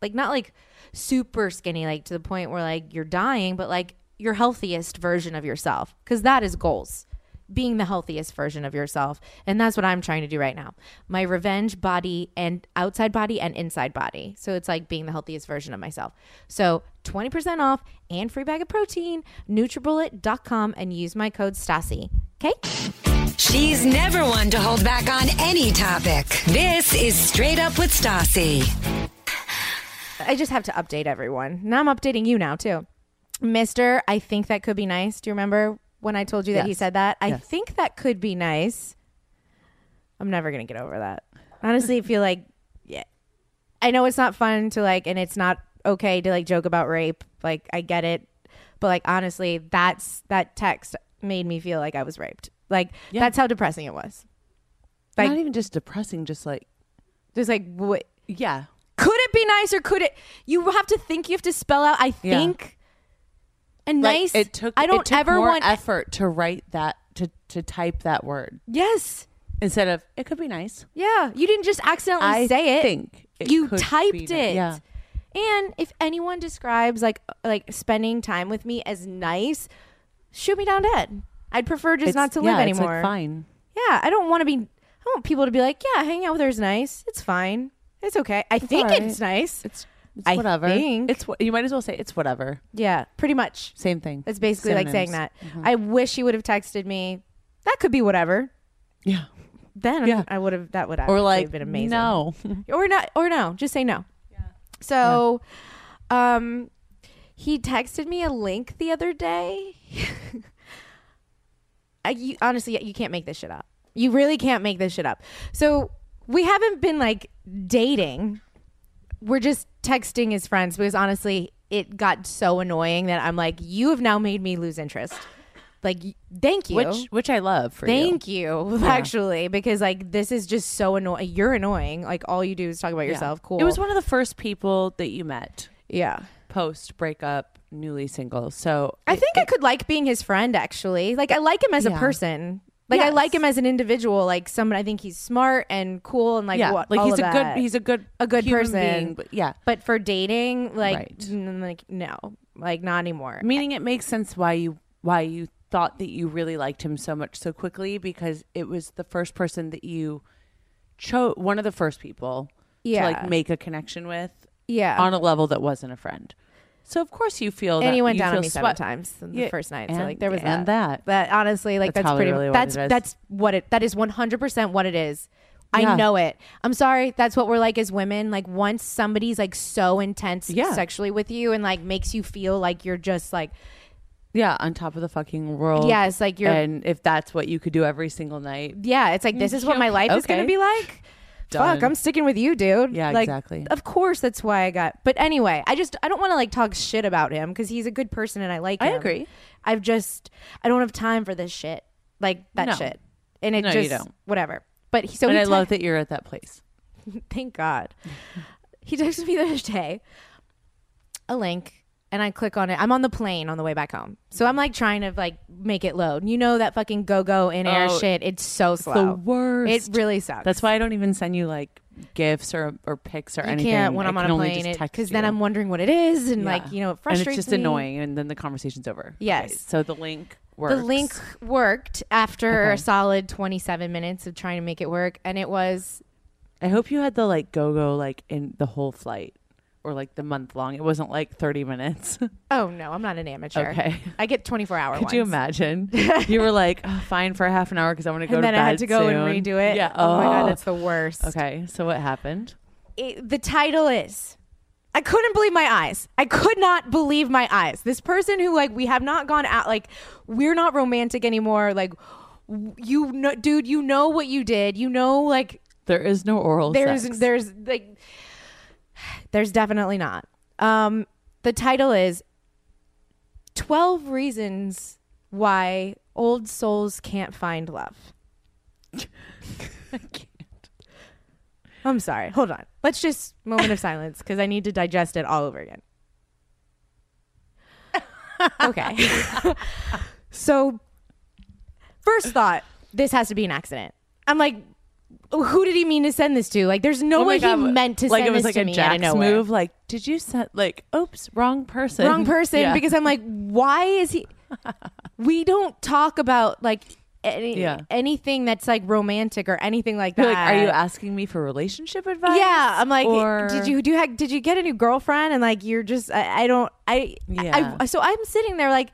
Like not like super skinny like to the point where like you're dying, but like your healthiest version of yourself cuz that is goals. Being the healthiest version of yourself. And that's what I'm trying to do right now. My revenge body and outside body and inside body. So it's like being the healthiest version of myself. So 20% off and free bag of protein, nutribullet.com and use my code Stassi. Okay? She's never one to hold back on any topic. This is Straight Up with Stassi. I just have to update everyone. Now I'm updating you now too. Mister, I think that could be nice. Do you remember when I told you that he said that? I Yes. think that could be nice. I'm never gonna get over that. Honestly, I feel like yeah. I know it's not fun to like, and it's not okay to like joke about rape. Like I get it, but like honestly, that's that text made me feel like I was raped. Like Yeah. that's how depressing it was. Like Not even just depressing, just like just like what yeah, could it be nice or could it? You have to think. You have to spell out. I Yeah. think. And Like, nice. It took. I don't it took ever more want. effort to write that to to type that word yes. instead of it could be nice. Yeah. You didn't just accidentally I say it. think it you could typed it. Yeah. And if anyone describes like like spending time with me as nice, shoot me down dead. I'd prefer just It's- not to live yeah, anymore. It's like fine. Yeah, I don't want to be. I want people to be like, yeah, hanging out with her is nice. It's fine. It's okay. I think all right. it's nice. It's, it's I whatever. think. It's what you might as well say. It's whatever. yeah, pretty much. Same thing. It's basically like saying Synonyms. that. I wish he would have texted me. That could be whatever. Yeah. Then Yeah. I would have. That would have Or like been amazing. No. or not. Or no. Just say no. Yeah. So, um, he texted me a link the other day. I, you, honestly, you can't make this shit up. You really can't make this shit up. So we haven't been like dating. We're just texting as friends because honestly, it got so annoying that I'm like, you have now made me lose interest. Like, thank you. Which which I love for you. Thank you, actually, because like this is just so annoying. You're annoying. Like all you do is talk about Yeah. yourself. Cool. It was one of the first people that you met yeah. post breakup, newly single. So I it- think I could like being his friend. Actually, like I like him as a person. Like I like him as an individual. Like someone I think he's smart and cool and like yeah, what like he's a that. good he's a good A good person. being, but yeah. But for dating, like, Right. n- like no, like not anymore. Meaning it makes sense why you why you thought that you really liked him so much so quickly because it was the first person that you chose one of the first people Yeah. to like make a connection with yeah. on a level that wasn't a friend. So of course you feel that and he went down on me seven sweat- times the Yeah, first night. so like there was and that. that. But honestly, like That's that's, pretty. really that's is. that's what it. That is one hundred percent what it is. I Yeah. know it. I'm sorry. That's what we're like as women. Like once somebody's like so intense Yeah. sexually with you and like makes you feel like you're just like Yeah, on top of the fucking world. Yeah, it's like you're and if that's what you could do every single night, yeah. It's like this is what my life is gonna be like. Fuck, I'm sticking with you, dude. Yeah, like, exactly. Of course, that's why I got. But anyway, I just I don't want to like talk shit about him because he's a good person and I like I him. agree. I've just I don't have time for this shit, like that No. shit, and it No, you just whatever. But he, so and he I te- love that you're at that place. Thank God. he texted me the other day a link and I click on it. I'm on the plane on the way back home. So I'm like trying to like make it load. You know that fucking Gogo in air Oh, shit. It's so slow. the worst. It really sucks. That's why I don't even send you like gifts or or pics or you anything. can't when I I'm on a plane because then. I'm wondering what it is and Yeah. like you know it frustrates. and it's just me. annoying, and then the conversation's over. Yes. Okay, so the link works. The link worked after a solid 27 minutes of trying to make it work, and it was I hope you had the like Gogo like in the whole flight or like the month long. It wasn't like 30 minutes. oh no, I'm not an amateur. Okay. I get 24 hour. Could you imagine? you were like, oh, fine for half an hour because I want to go And to then bed I had to go soon. and redo it. Yeah. Oh, my god, oh. that's the worst. okay. So what happened? it, the title is I couldn't believe my eyes. I could not believe my eyes. This person who like we have not gone out like we're not romantic anymore. Like you know, dude, you know what you did. You know, like There is no oral. there's sex. there's like there's definitely not. Um, the title is Twelve Reasons Why Old Souls Can't Find Love. I can't. I'm sorry. Hold on. Let's just moment of silence because I need to digest it all over again. Okay. so, first thought, this has to be an accident. I'm like, who did he mean to send this to? Like, there's no Oh way God, he meant to like send it was this like to a me out of Jax nowhere. move. Like, did you send like, oops, wrong person, Wrong person Yeah. because I'm like, why is he? we don't talk about like any, Yeah. anything that's like romantic or anything like that. Like, are you asking me for relationship advice? Yeah, I'm like, Or- did you do? You, did you get a new girlfriend? And like, you're just, I, I don't, I, Yeah. I, so I'm sitting there like,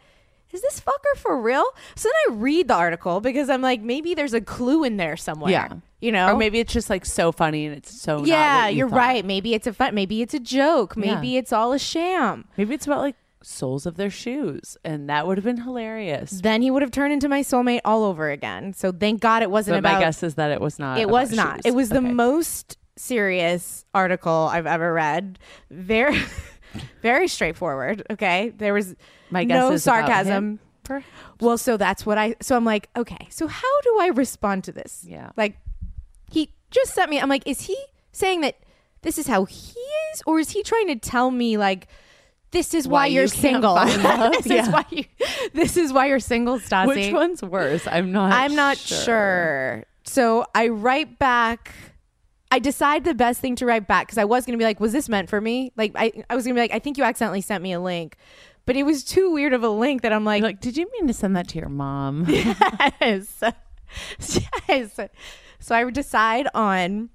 is this fucker for real? So then I read the article because I'm like, maybe there's a clue in there somewhere. Yeah. you know, Or maybe it's just like so funny and it's so. yeah, you you're thought. right. Maybe it's a fun. Maybe it's a joke. Yeah. Maybe it's all a sham. Maybe it's about like soles of their shoes, and that would have been hilarious. Then he would have turned into my soulmate all over again. So thank God it wasn't But about. my guess is that it was not. it was not. shoes. It was the most serious article I've ever read. Very, very straightforward. Okay, there was My guess no is about sarcasm. him, perhaps. Well, so that's what I. So I'm like, okay. So how do I respond to this? Yeah. Like, he just sent me. I'm like, is he saying that this is how he is, or is he trying to tell me like? This is why, Why you're can't single. find love? this Yeah. is why you. This is why you're single, Stassi. Which one's worse? I'm not. I'm not sure. So I write back. I decide the best thing to write back because I was gonna be like, was this meant for me? Like I, I was gonna be like, I think you accidentally sent me a link, but it was too weird of a link that I'm like, You're like, did you mean to send that to your mom? yes, yes. So I decide on.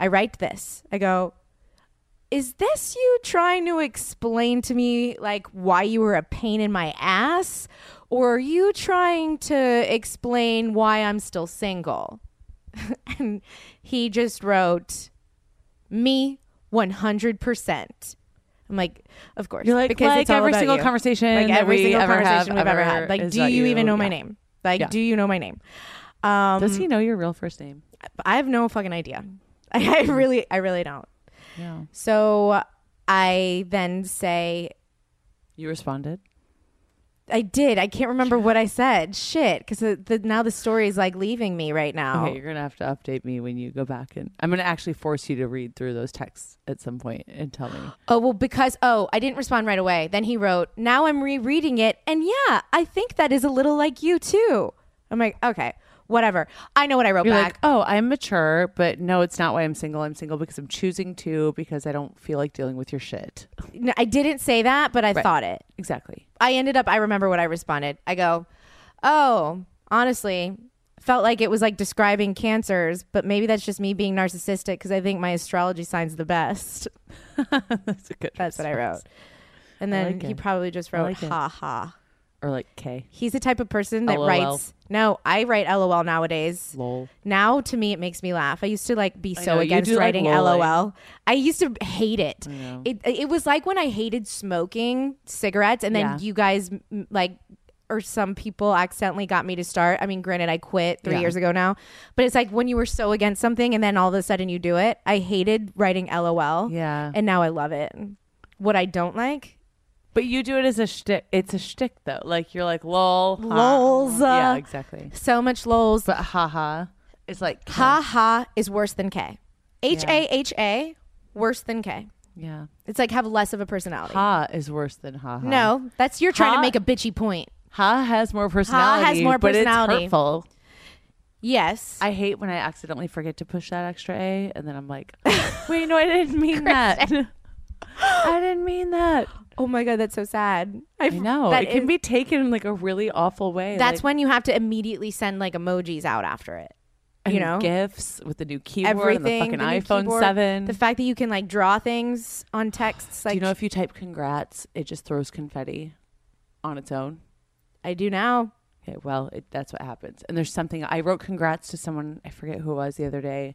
I write this. I go. Is this you trying to explain to me like why you were a pain in my ass, or are you trying to explain why I'm still single? and he just wrote, "Me, one hundred percent." I'm like, of course. You're like, because like it's every single you. conversation like every we single ever have conversation we've ever had. Like, do you you. even know my name? Like, Yeah. do you know my name? Um, Does he know your real first name? I have no fucking idea. I, I really, I really don't. Yeah. So I then say, You responded. I did. I can't remember what I said. Shit, because now the story is like leaving me right now. Okay, you're gonna have to update me when you go back, and I'm gonna actually force you to read through those texts at some point and tell me. Oh, well, because, oh, I didn't respond right away. Then he wrote, now I'm rereading it. And yeah, I think that is a little like you too. I'm like, okay, whatever. I know what I wrote You're back. like, oh, I'm mature, but no, it's not why I'm single. I'm single because I'm choosing to because I don't feel like dealing with your shit. No, I didn't say that, but I Right. thought it. Exactly. I ended up, I remember what I responded. I go, oh, honestly, felt like it was like describing cancers, but maybe that's just me being narcissistic because I think my astrology sign's the best. That's a good. That's what I wrote. And then like he it. probably just wrote, like it. ha ha. Or like K. He's the type of person that LOL. writes. No, I write LOL nowadays. Lol. Now to me it makes me laugh. I used to like be so know, against do like writing lolling. LOL. I used to hate it. It it was like when I hated smoking cigarettes and then Yeah. you guys m- like or some people accidentally got me to start. I mean, granted I quit 3 Yeah. years ago now, but it's like when you were so against something and then all of a sudden you do it. I hated writing LOL. Yeah. And now I love it. What I don't like But you do it as a shtick. It's a shtick though. Like you're like lol. ha. Lols, yeah, uh, exactly. so much lols. But haha, it's like K. Ha ha is worse than K. H A H A worse than K. Yeah. It's like have less of a personality. Ha is worse than haha. No, that's you're trying Ha- to make a bitchy point. Ha has more personality. Ha has more but personality. it's hurtful. Yes. I hate when I accidentally forget to push that extra A, and then I'm like, wait, no, I didn't mean that. I didn't mean that. Oh my god, that's so sad. I know that it can is- be taken in like a really awful way. That's like, when you have to immediately send like emojis out after it. You know, gifts with the new keyboard everything. and the the fucking iPhone keyboard, Seven. The fact that you can like draw things on texts. Like Do you know if you type "congrats," it just throws confetti on its own? I do now. Okay, well, it, that's what happens. And there's something I wrote congrats to someone, I forget who it was the other day,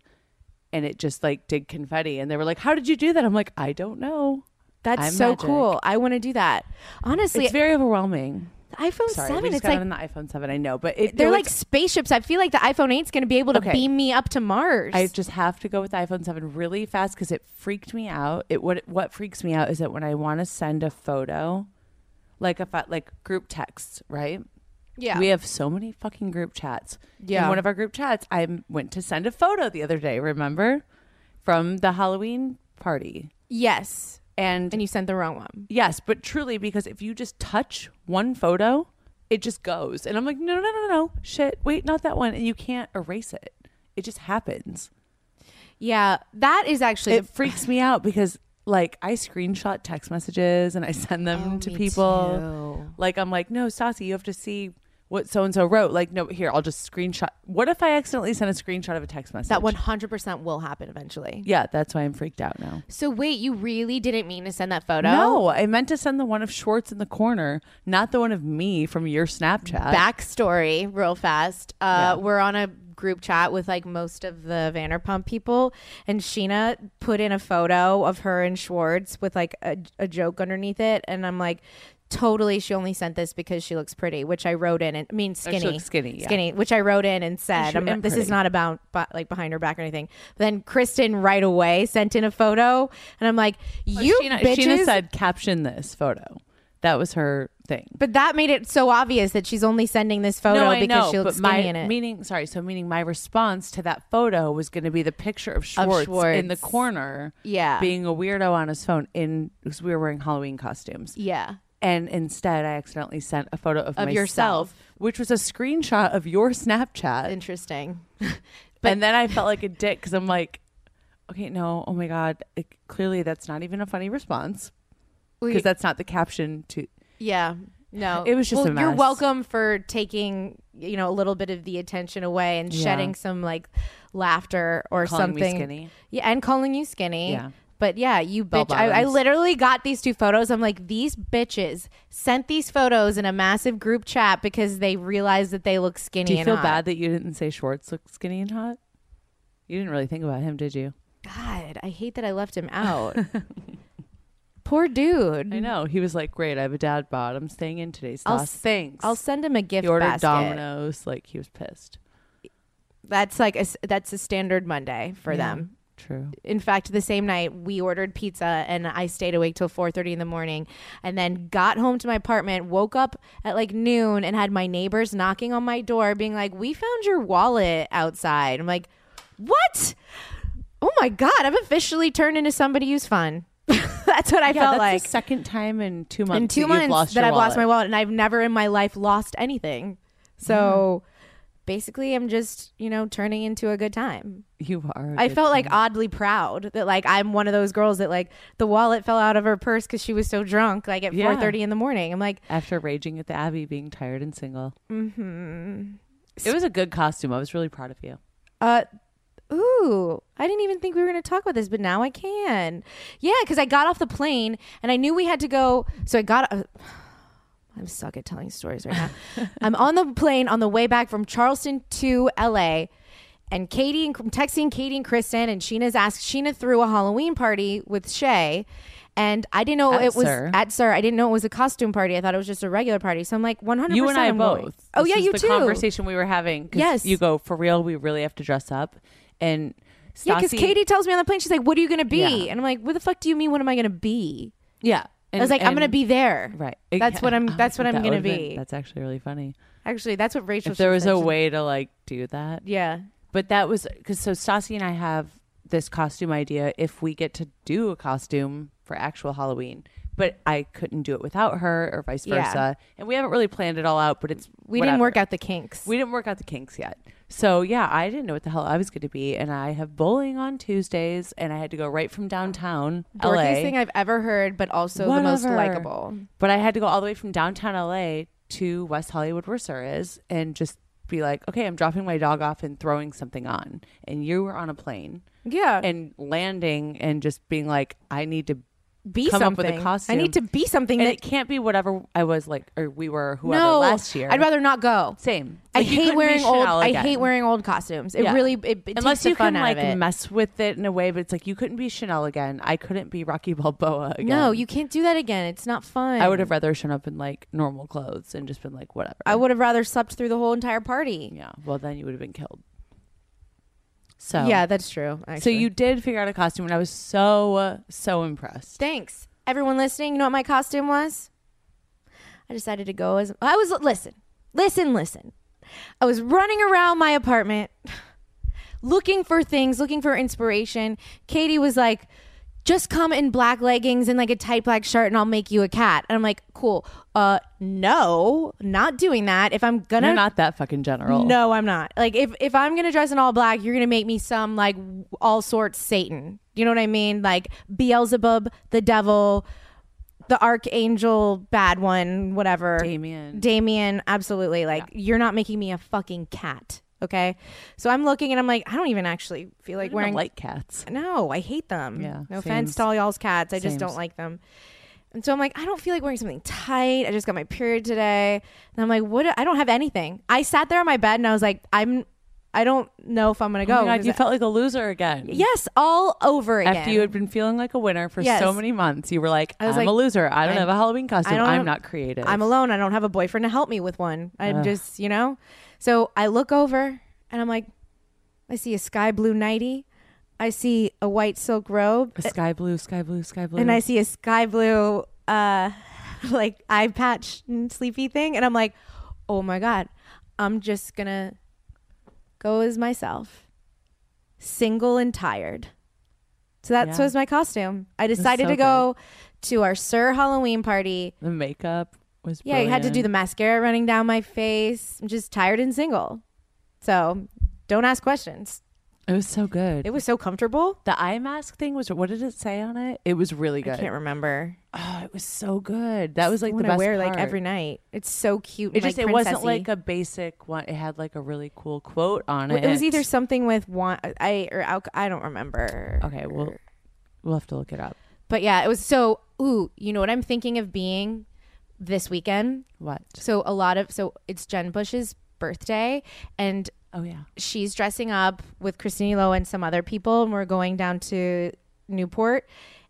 and it just like did confetti. And they were like, How did you do that? I'm like, I don't know. That's I'm so magic. cool. I want to do that. Honestly, It's very overwhelming. the iPhone Sorry, Seven. just like on the iPhone 7. I know, but it, they're like spaceships. I feel like the iPhone 8 is going to be able to Okay. beam me up to Mars. I just have to go with the iPhone 7 really fast because it freaked me out. It what what freaks me out is that when I want to send a photo, like if I, like group texts, right? yeah. We have so many fucking group chats. Yeah. In one of our group chats, I went to send a photo the other day, remember? From the Halloween party. yes. And, And you sent the wrong one. yes, but truly, because if you just touch one photo, it just goes. And I'm like, no, no, no, no, no. Shit. Wait, not that one. And you can't erase it. It just happens. Yeah, that is actually It freaks me out because like I screenshot text messages and I send them Oh, to people. too. Like I'm like, no, Stassi, you have to see what so and so wrote. Like, no, here, I'll just screenshot. What if I accidentally send a screenshot of a text message? that 100% will happen eventually. Yeah, that's why I'm freaked out now. So wait, you really didn't mean to send that photo? No, I meant to send the one of Schwartz in the corner, not the one of me from your Snapchat. Backstory, real fast. Uh, Yeah. We're on a group chat with like most of the Vanderpump people, and Scheana put in a photo of her and Schwartz with like a, a joke underneath it, and I'm like. Totally, she only sent this because she looks pretty, which I wrote in. And I mean, skinny, skinny, yeah. skinny, which I wrote in and said, I'm not, and "This is not about but, like behind her back or anything." then Kristen right away sent in a photo, and I'm like, "You Scheana, bitches!" Scheana said, "Caption this photo." That was her thing. but that made it so obvious that she's only sending this photo no, because know, she looks but skinny my in it. meaning, sorry, so meaning my response to that photo was going to be the picture of Schwartz, in the corner, Yeah. being a weirdo on his phone in because we were wearing Halloween costumes. yeah. And instead, I accidentally sent a photo of, Of myself, yourself. which was a screenshot of your Snapchat. Interesting. and then I felt like a dick because I'm like, okay, no, oh my god, it, clearly that's not even a funny response because that's not the caption to. Yeah. No. It was just well, a You're welcome for taking, you know, a little bit of the attention away and Yeah. shedding some like laughter or Calling me something. skinny. Yeah, and calling you skinny. Yeah. But yeah, you Bell bitch. I, I literally got these two photos. I'm like, these bitches sent these photos in a massive group chat because they realized that they look skinny. Do you feel hot. bad that you didn't say Schwartz looked skinny and hot? You didn't really think about him, did you? God, I hate that I left him out. Poor dude. I know. He was like, "Great, I have a dad bod. I'm staying in today." I'll s- Thanks. I'll send him a gift he ordered basket. Domino's. Like he was pissed. That's like a, that's a standard Monday for Yeah. them. True. in fact the same night we ordered pizza and i stayed awake till 4.30 in the morning and then got home to my apartment woke up at like noon and had my neighbors knocking on my door being like we found your wallet outside i'm like what oh my god i've officially turned into somebody who's fun that's what i yeah, felt that's like the second time in two months. in two that months that i've lost my wallet. wallet and i've never in my life lost anything so mm. Basically i'm just you know turning into a good time You are. I felt like oddly proud that like I'm one of those girls that like the wallet fell out of her purse because she was so drunk like at Yeah. 4:30 in the morning. I'm like, after raging at the Abbey, being tired and single. Mm-hmm. It was a good costume. I was really proud of you. uh, ooh, I didn't even think we were going to talk about this, but now I can. Yeah, because I got off the plane and I knew we had to go. So I got. Uh, I'm stuck at telling stories right now. I'm on the plane on the way back from Charleston to LA. And Katie and I'm texting Katie and Kristen, and Scheana's asked. Scheana threw a Halloween party with Shay, and I didn't know At it was SUR. at SUR. I didn't know it was a costume party. I thought it was just a regular party. So I'm like 100. You and I I'm both. Going. Oh This yeah, you the too. Conversation we were having. Yes. You go for real. We really have to dress up, and Yeah, because Katie tells me on the plane, she's like, "What are you gonna be?" Yeah. And I'm like, "What the fuck do you mean? What am I gonna be?" Yeah. I was like, "I'm gonna be there." Right. That's what I'm. That's what I'm that gonna would've been- be. that's actually really funny. Actually, that's what Rachel. If there was a way to like do that. Yeah. But that was because so Stassi and I have this costume idea if we get to do a costume for actual Halloween. But I couldn't do it without her or vice Yeah. versa. And we haven't really planned it all out, but it's We whatever. didn't work out the kinks. We didn't work out the kinks yet. So yeah, I didn't know what the hell I was going to be, and I have bowling on Tuesdays, and I had to go right from downtown Dorkiest LA. thing I've ever heard, but also the most likable. But I had to go all the way from downtown LA to West Hollywood, where SUR is, and just be like, okay, I'm dropping my dog off and throwing something on, and you were on a plane Yeah. and landing and just being like, I need to be come up something. with a costume. I need to be something and that it can't be whatever I was like, or we were whoever no last year. I'd rather not go. same. I Like, hate wearing old. Chanel I hate wearing old costumes. It Yeah. really it, it Unless you fun can like mess with it in a way, but it's like you couldn't be Chanel again. I couldn't be Rocky Balboa again. No, you can't do that again. It's not fun. I would have rather shown up in like normal clothes and just been like whatever. I would have rather slept through the whole entire party. Yeah. Well, then you would have been killed. So Yeah, that's true. So you did figure out a costume, and I was so uh, so impressed. Thanks. Everyone listening, you know what my costume was? I decided to go as I was listen. Listen, listen. I was running around my apartment looking for things, looking for inspiration. Katie was like, "Just come in black leggings and like a tight black shirt and I'll make you a cat." And I'm like, "Cool. Uh no, not doing that. If I'm to You're not that fucking general. no, I'm not. Like if if I'm gonna dress in all black, you're gonna make me some like all sorts Satan. You know what I mean? Like Beelzebub, the devil, the archangel, bad one, whatever. Damien. Damien, absolutely. Like you're not making me a fucking cat. Okay. So I'm looking and I'm like, I don't even actually feel like wearing like cats. no, I hate them. Yeah, No offense to all y'all's cats. I just don't like them. And so I'm like, I don't feel like wearing something tight. I just got my period today. And I'm like, what? I don't have anything. I sat there on my bed and I was like, I'm, I don't know if I'm gonna Oh go. my god, you I- felt like a loser again. yes, all over again. After you had been feeling like a winner for Yes. so many months, you were like, I was I'm like, a loser. I don't I'm- have a Halloween costume. I'm not creative. I'm alone. I don't have a boyfriend to help me with one. I'm Ugh. just, you know. So I look over and I'm like, I see a sky blue nightie. I see a white silk robe. A sky blue, sky blue, sky blue. and I see a sky blue uh like eye patch and sleepy thing and I'm like, "Oh my god. I'm just going to go as myself. Single and tired." So that Yeah. was my costume. I decided so to go to our SUR Halloween party. the makeup was Yeah, I had to do the mascara running down my face. I'm just tired and single. So, don't ask questions. It was so good. It was so comfortable. the eye mask thing was what did it say on it? It was really good. I can't remember. Oh, it was so good. That was like the I best wear like every night. It's so cute. It just like, it wasn't like a basic one. It had like a really cool quote on Well, it. It was either something with one I or I don't remember. Okay, we'll we'll have to look it up. But yeah, it was so. Ooh, you know what I'm thinking of being this weekend. What? So a lot of so it's Jen Bush's birthday, and Oh yeah. she's dressing up with Christine Lowe and some other people, and we're going down to Newport,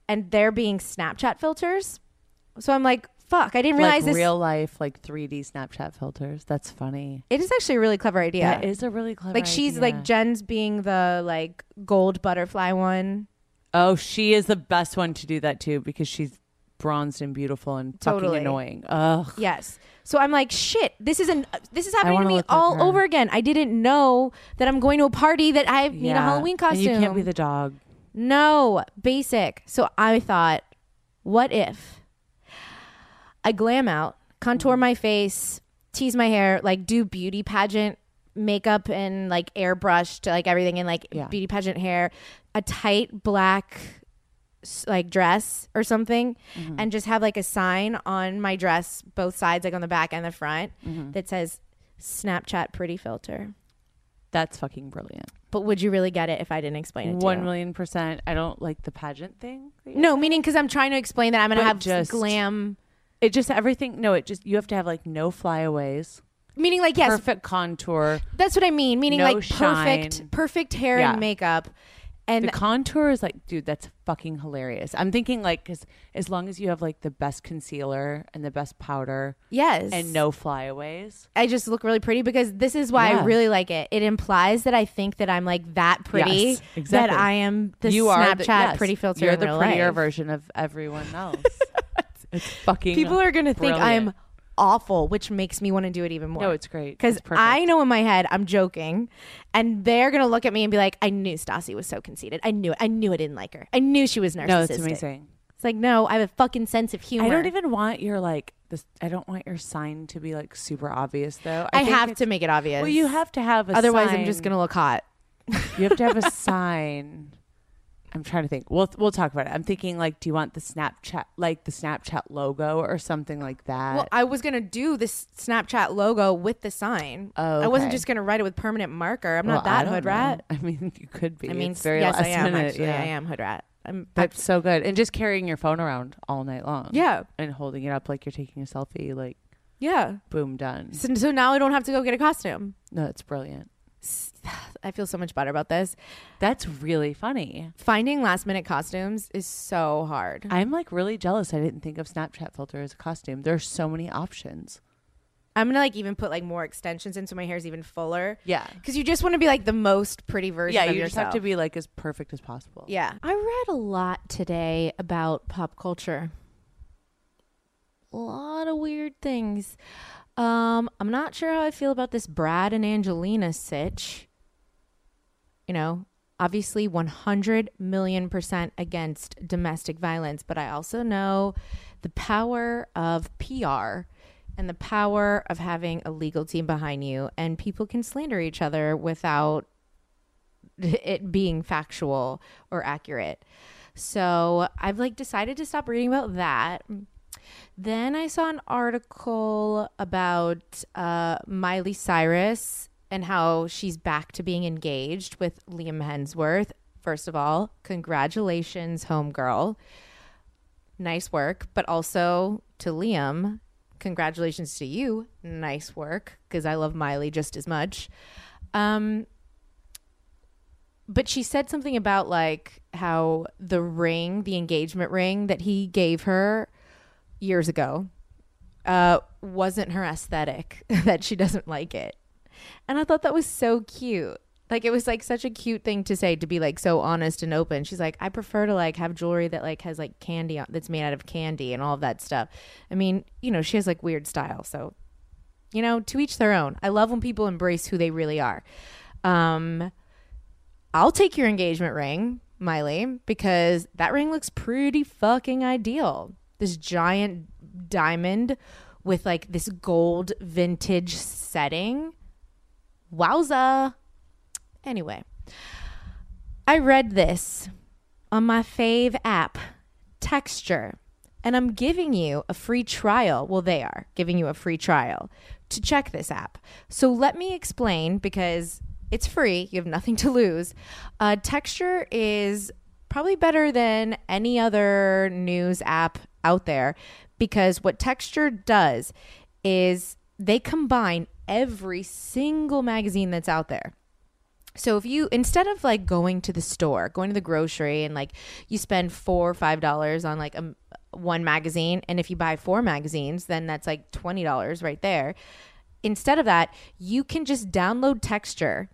and they're being Snapchat filters. So I'm like, fuck, I didn't realize like this. real life, like 3D Snapchat filters. That's funny. it is actually a really clever idea. That is a really clever. like she's idea. like Jen's being the like gold butterfly one. Oh, she is the best one to do that too because she's bronzed and beautiful and Totally. fucking annoying. Ugh. Yes. So I'm like, shit, this is an this is happening to me look like all over again. I didn't know that I'm going to a party that I need a Halloween costume. And you can't be the dog. No, basic. So I thought, what if I glam out, Mm. contour my face, tease my hair, like do beauty pageant makeup and like airbrushed like everything in like Yeah. beauty pageant hair, a tight black like dress or something Mm-hmm. and just have like a sign on my dress both sides like on the back and the front Mm-hmm. that says Snapchat pretty filter. That's fucking brilliant. But would you really get it if I didn't explain it to million percent. I don't like the pageant thing. No, meaning because I'm trying to explain that I'm gonna But have just- glam. It just everything. No, it just you have to have like no flyaways. Meaning like yes, Perfect contour. that's what I mean. Meaning No like perfect, perfect hair Yeah. and makeup, and the contour is like, dude, that's fucking hilarious. I'm thinking like, because as long as you have like the best concealer and the best powder yes, and no flyaways, I just look really pretty because this is why I really like it. It implies that I think that I'm like that pretty. Yes, exactly. That I am the you Snapchat the, yes, pretty filter. You're the prettier life. version of everyone else. it's fucking. People are gonna think I'm brilliant. Awful, which makes me want to do it even more. No, it's great. because I know in my head I'm joking, and they're gonna look at me and be like, "I knew Stassi was so conceited. I knew it. I knew I didn't like her. I knew she was narcissistic." No, it's amazing. It's like, no, I have a fucking sense of humor. I don't even want your like this. I don't want your sign to be like super obvious though. I, think have to make it obvious. Well, you have to have a. Otherwise, I'm just gonna look hot. You have to have a sign. I'm trying to think. We'll we'll talk about it. I'm thinking like, do you want the Snapchat like the Snapchat logo or something like that? Well, I was gonna do this Snapchat logo with the sign. Oh, I wasn't just gonna write it with permanent marker. I'm Well, not that hood know. rat. I mean, you could be. I mean, it's very yes, I am minute, actually. yeah. I am hood rat. I'm. That's so good. And just carrying your phone around all night long. Yeah. And holding it up like you're taking a selfie, like yeah. boom, done. So, so now I don't have to go get a costume. No, it's brilliant. I feel so much better about this. That's really funny. Finding last minute costumes is so hard. I'm like really jealous. I didn't think of Snapchat filter as a costume. There's so many options. I'm gonna like even put like more extensions in so my hair's even fuller. Yeah. Because you just want to be like the most pretty version Yeah, of you just have to be like as perfect as possible. Yeah. I read a lot today about pop culture. A lot of weird things. Um, I'm not sure how I feel about this Brad and Angelina sitch. You know, obviously 100 million percent against domestic violence, but I also know the power of PR and the power of having a legal team behind you, and people can slander each other without it being factual or accurate. So I've like decided to stop reading about that. Then I saw an article about uh, Miley Cyrus and how she's back to being engaged with Liam Hemsworth. First of all, congratulations, homegirl. Nice work. But also to Liam, congratulations to you. Nice work. Because I love Miley just as much. Um, but she said something about like how the ring, the engagement ring that he gave her years ago, uh, wasn't her aesthetic, that she doesn't like it. And I thought that was so cute. Like it was like such a cute thing to say to be like so honest and open. She's like, I prefer to like have jewelry that like has like candy on, that's made out of candy and all of that stuff. I mean, you know, she has like weird style, so you know, to each their own. I love when people embrace who they really are. Um, I'll take your engagement ring, Miley, because that ring looks pretty fucking ideal. This giant diamond with like this gold vintage setting. Wowza. Anyway, I read this on my fave app, Texture, and I'm giving you a free trial. Well, they are giving you a free trial to check this app. So let me explain because it's free, you have nothing to lose. Uh, Texture is probably better than any other news app out there because what Texture does is they combine every single magazine that's out there. So if you instead of like going to the store, going to the grocery and like you spend 4 or 5 dollars on like a one magazine and if you buy four magazines, then that's like $20 right there. Instead of that, you can just download Texture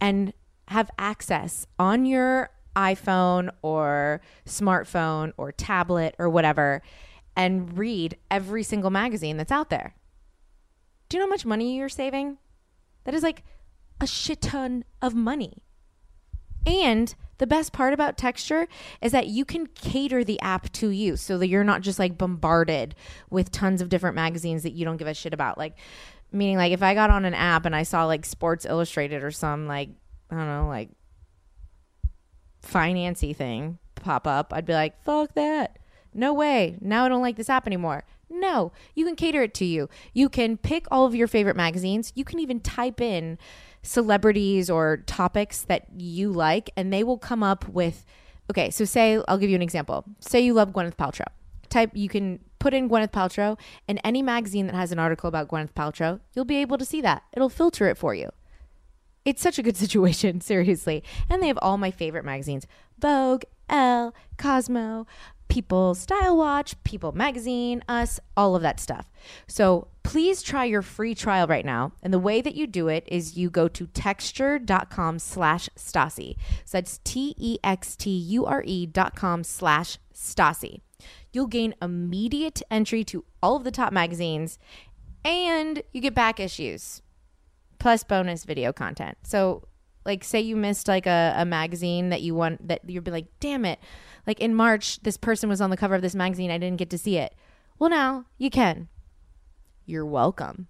and have access on your iPhone or smartphone or tablet or whatever and read every single magazine that's out there. Do you know how much money you're saving? That is like a shit ton of money. And the best part about Texture is that you can cater the app to you so that you're not just like bombarded with tons of different magazines that you don't give a shit about. Like, meaning, like, if I got on an app and I saw like Sports Illustrated or some, like, I don't know, like financy thing pop up, I'd be like, fuck that. No way. Now I don't like this app anymore. No, you can cater it to you. You can pick all of your favorite magazines. You can even type in celebrities or topics that you like, and they will come up with. Okay, so say I'll give you an example. Say you love Gwyneth Paltrow. Type you can put in Gwyneth Paltrow, and any magazine that has an article about Gwyneth Paltrow, you'll be able to see that. It'll filter it for you. It's such a good situation, seriously. And they have all my favorite magazines Vogue, Elle, Cosmo, People Style Watch, People Magazine, Us, all of that stuff. So please try your free trial right now. And the way that you do it is you go to texture.com slash Stassi. So that's T E X T U R E dot com slash Stassi. You'll gain immediate entry to all of the top magazines and you get back issues plus bonus video content. So like say you missed like a, a magazine that you want that you'd be like, damn it. Like in March, this person was on the cover of this magazine. I didn't get to see it. Well now you can. You're welcome.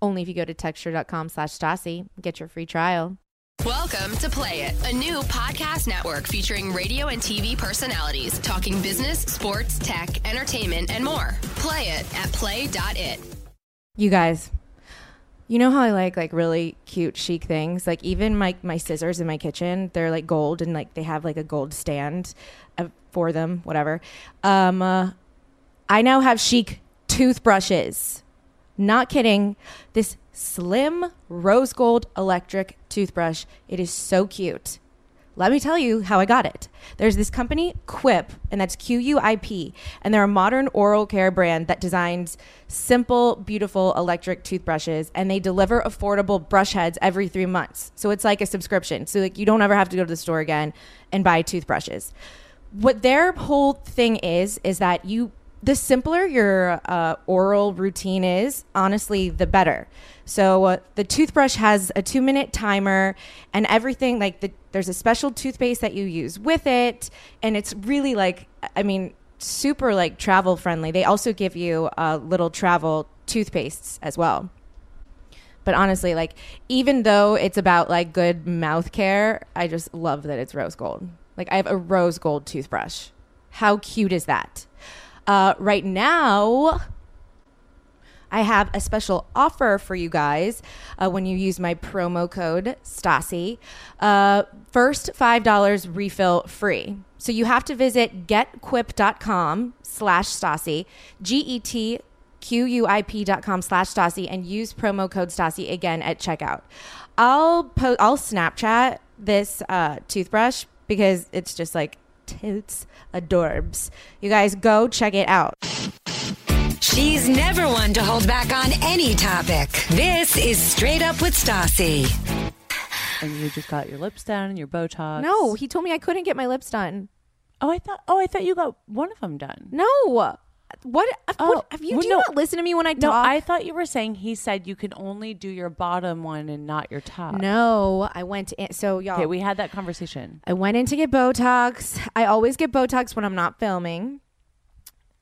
Only if you go to texture.com slash Stassi, get your free trial. Welcome to Play It, a new podcast network featuring radio and TV personalities talking business, sports, tech, entertainment, and more. Play it at play.it. You guys, you know how I like like really cute chic things? Like even my my scissors in my kitchen, they're like gold and like they have like a gold stand uh, for them, whatever. Um uh, I now have chic toothbrushes. Not kidding. This slim rose gold electric toothbrush. It is so cute. Let me tell you how I got it. There's this company, Quip, and that's Q U I P, and they're a modern oral care brand that designs simple, beautiful electric toothbrushes, and they deliver affordable brush heads every three months. So it's like a subscription. So like you don't ever have to go to the store again and buy toothbrushes. What their whole thing is is that you the simpler your uh, oral routine is, honestly, the better. So uh, the toothbrush has a two minute timer and everything. Like the, there's a special toothpaste that you use with it, and it's really like I mean super like travel friendly. They also give you uh, little travel toothpastes as well. But honestly, like even though it's about like good mouth care, I just love that it's rose gold. Like I have a rose gold toothbrush. How cute is that? Uh, right now, I have a special offer for you guys uh, when you use my promo code Stassi. Uh, first $5 refill free. So you have to visit getquip.com slash Stassi, G-E-T Q-U-I-P.com slash Stassi and use promo code Stassi again at checkout. I'll po- I'll Snapchat this uh, toothbrush because it's just like toots adorbs. You guys go check it out. She's never one to hold back on any topic. This is Straight Up with Stassi. And you just got your lips done and your Botox. No, he told me I couldn't get my lips done. Oh, I thought. Oh, I thought you got one of them done. No. What? what Oh, have you? well, do you no. not listen to me when I No, talk? I thought you were saying he said you can only do your bottom one and not your top. no, I went in. So y'all, Okay, we had that conversation. I went in to get Botox. I always get Botox when I'm not filming,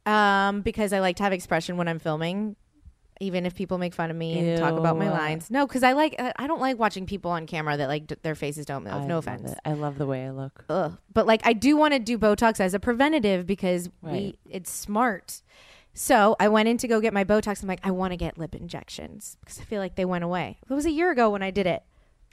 um, because I like to have expression when I'm filming, even if people make fun of me and talk about my Ew. lines. No, because I like uh, I don't like watching people on camera that like d- their faces don't move. I no love offense. it. I love the way I look. Ugh. But like I do want to do Botox as a preventative because we it's smart. So I went in to go get my Botox. I'm like, I want to get lip injections because I feel like they went away. It was a year ago when I did it.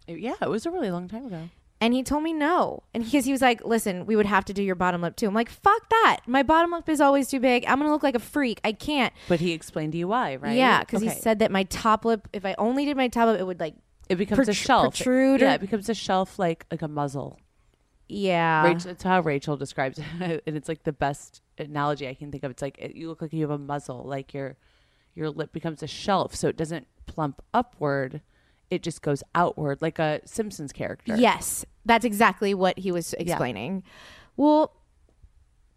Yeah, it was a really long time ago. And he told me no. And because he was like, listen, we would have to do your bottom lip too. I'm like, fuck that. My bottom lip is always too big. I'm going to look like a freak. I can't. But he explained to you why, right? Yeah, because Okay. he said that my top lip, if I only did my top lip, it would like, it becomes a shelf. protrude Yeah, it becomes a shelf like like a muzzle. yeah. Rachel, it's how Rachel describes it, and it's like the best analogy I can think of. It's like it, you look like you have a muzzle, like your your lip becomes a shelf, so it doesn't plump upward; it just goes outward, like a Simpsons character. Yes, that's exactly what he was explaining. Well,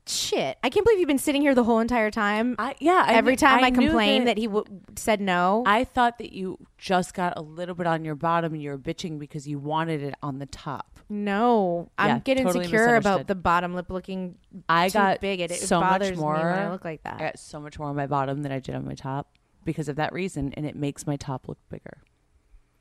shit. I can't believe you've been sitting here the whole entire time. I, yeah. Every knew- time I, knew complained that, he w- said no. I thought that you just got a little bit on your bottom, and you were bitching because you wanted it on the top. no, I'm Yeah, getting totally insecure about the bottom lip looking I too got big. It, it so much bothers more. me when I look like that. I got so much more on my bottom than I did on my top because of that reason, and it makes my top look bigger.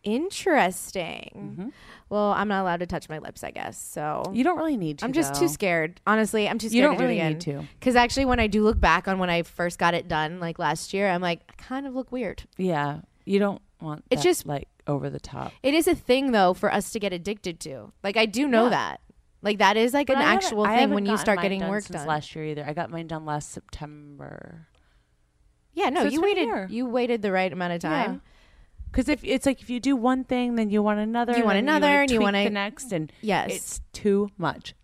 Interesting. Mm-hmm. Well, I'm not allowed to touch my lips, I guess. So You don't really need to. I'm just though. too scared. Honestly, I'm too scared You don't to do really it again. need to. Because actually, when I do look back on when I first got it done, like last year, I'm like, I kind of look weird. Yeah, you don't want. It's just- like over the top. It is a thing though for us to get addicted to. Like I do know Yeah. that. Like that is like But an I actual thing when you start getting done work done. last year either. I got mine done last September. yeah, no, So you waited. You waited the right amount of time. Because if it's like if you do one thing, then you want another. You want and another, and you wanna- the next, and Yes. it's too much.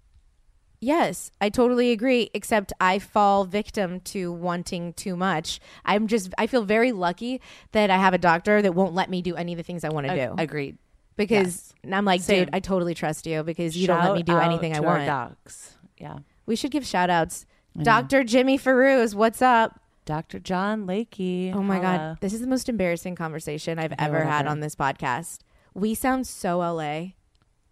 Yes, I totally agree. Except I fall victim to wanting too much. I'm just. I feel very lucky that I have a doctor that won't let me do any of the things I want to do. Agreed. because I'm like, Same. dude, I totally trust you because you don't let me do anything I want to docs. Yeah, We should give shout outs. Dr. Jimmy Faruz, what's up? Dr. John Lakey. Oh my holla. God. This is the most embarrassing conversation I've Okay, ever had on this podcast. We sound so LA.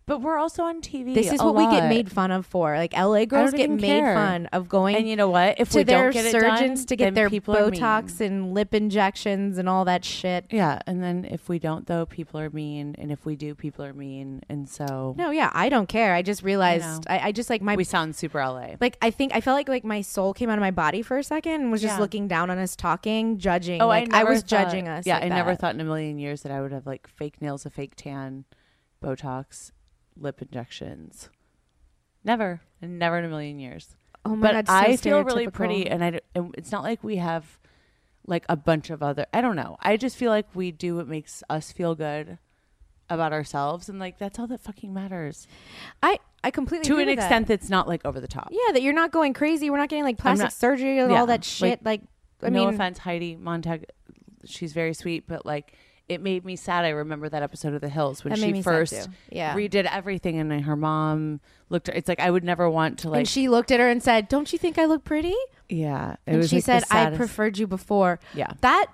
But we're also on TV. This is what we get made fun of for. Like LA girls get made care. fun of going And you know what? If to we their don't get it surgeons done, to get their Botox and lip injections and all that shit. Yeah, and then if we don't, though, people are mean, and if we do, people are mean, and so No, yeah, I don't care. I just realized know. I, I just like my we sound super LA. like I think I felt like like my soul came out of my body for a second and was just Yeah. looking down on us talking, judging. Oh, like, I, I, was thought- judging us. Yeah, like I never thought in a million years that I would have like fake nails, a fake tan, Botox, lip injections. Never, never in a million years. Oh my but god, so I feel really pretty, and I. d- And it's not like we have like a bunch of other. I don't know. I just feel like we do what makes us feel good about ourselves, and like that's all that fucking matters. I I completely To agree an with that. extent, that's not like over the top. Yeah, that you're not going crazy. We're not getting like plastic not- surgery and yeah, all that shit. Like, I no mean, offense, Heidi Montag. She's very sweet, but like it made me sad. I remember that episode of The Hills when That made she me sad, first too. Yeah. redid everything, and then her mom looked. It's like I would never want to like. and she looked at her and said, "Don't you think I look pretty?" yeah, it And was she like the said, "I saddest- preferred you before." Yeah, That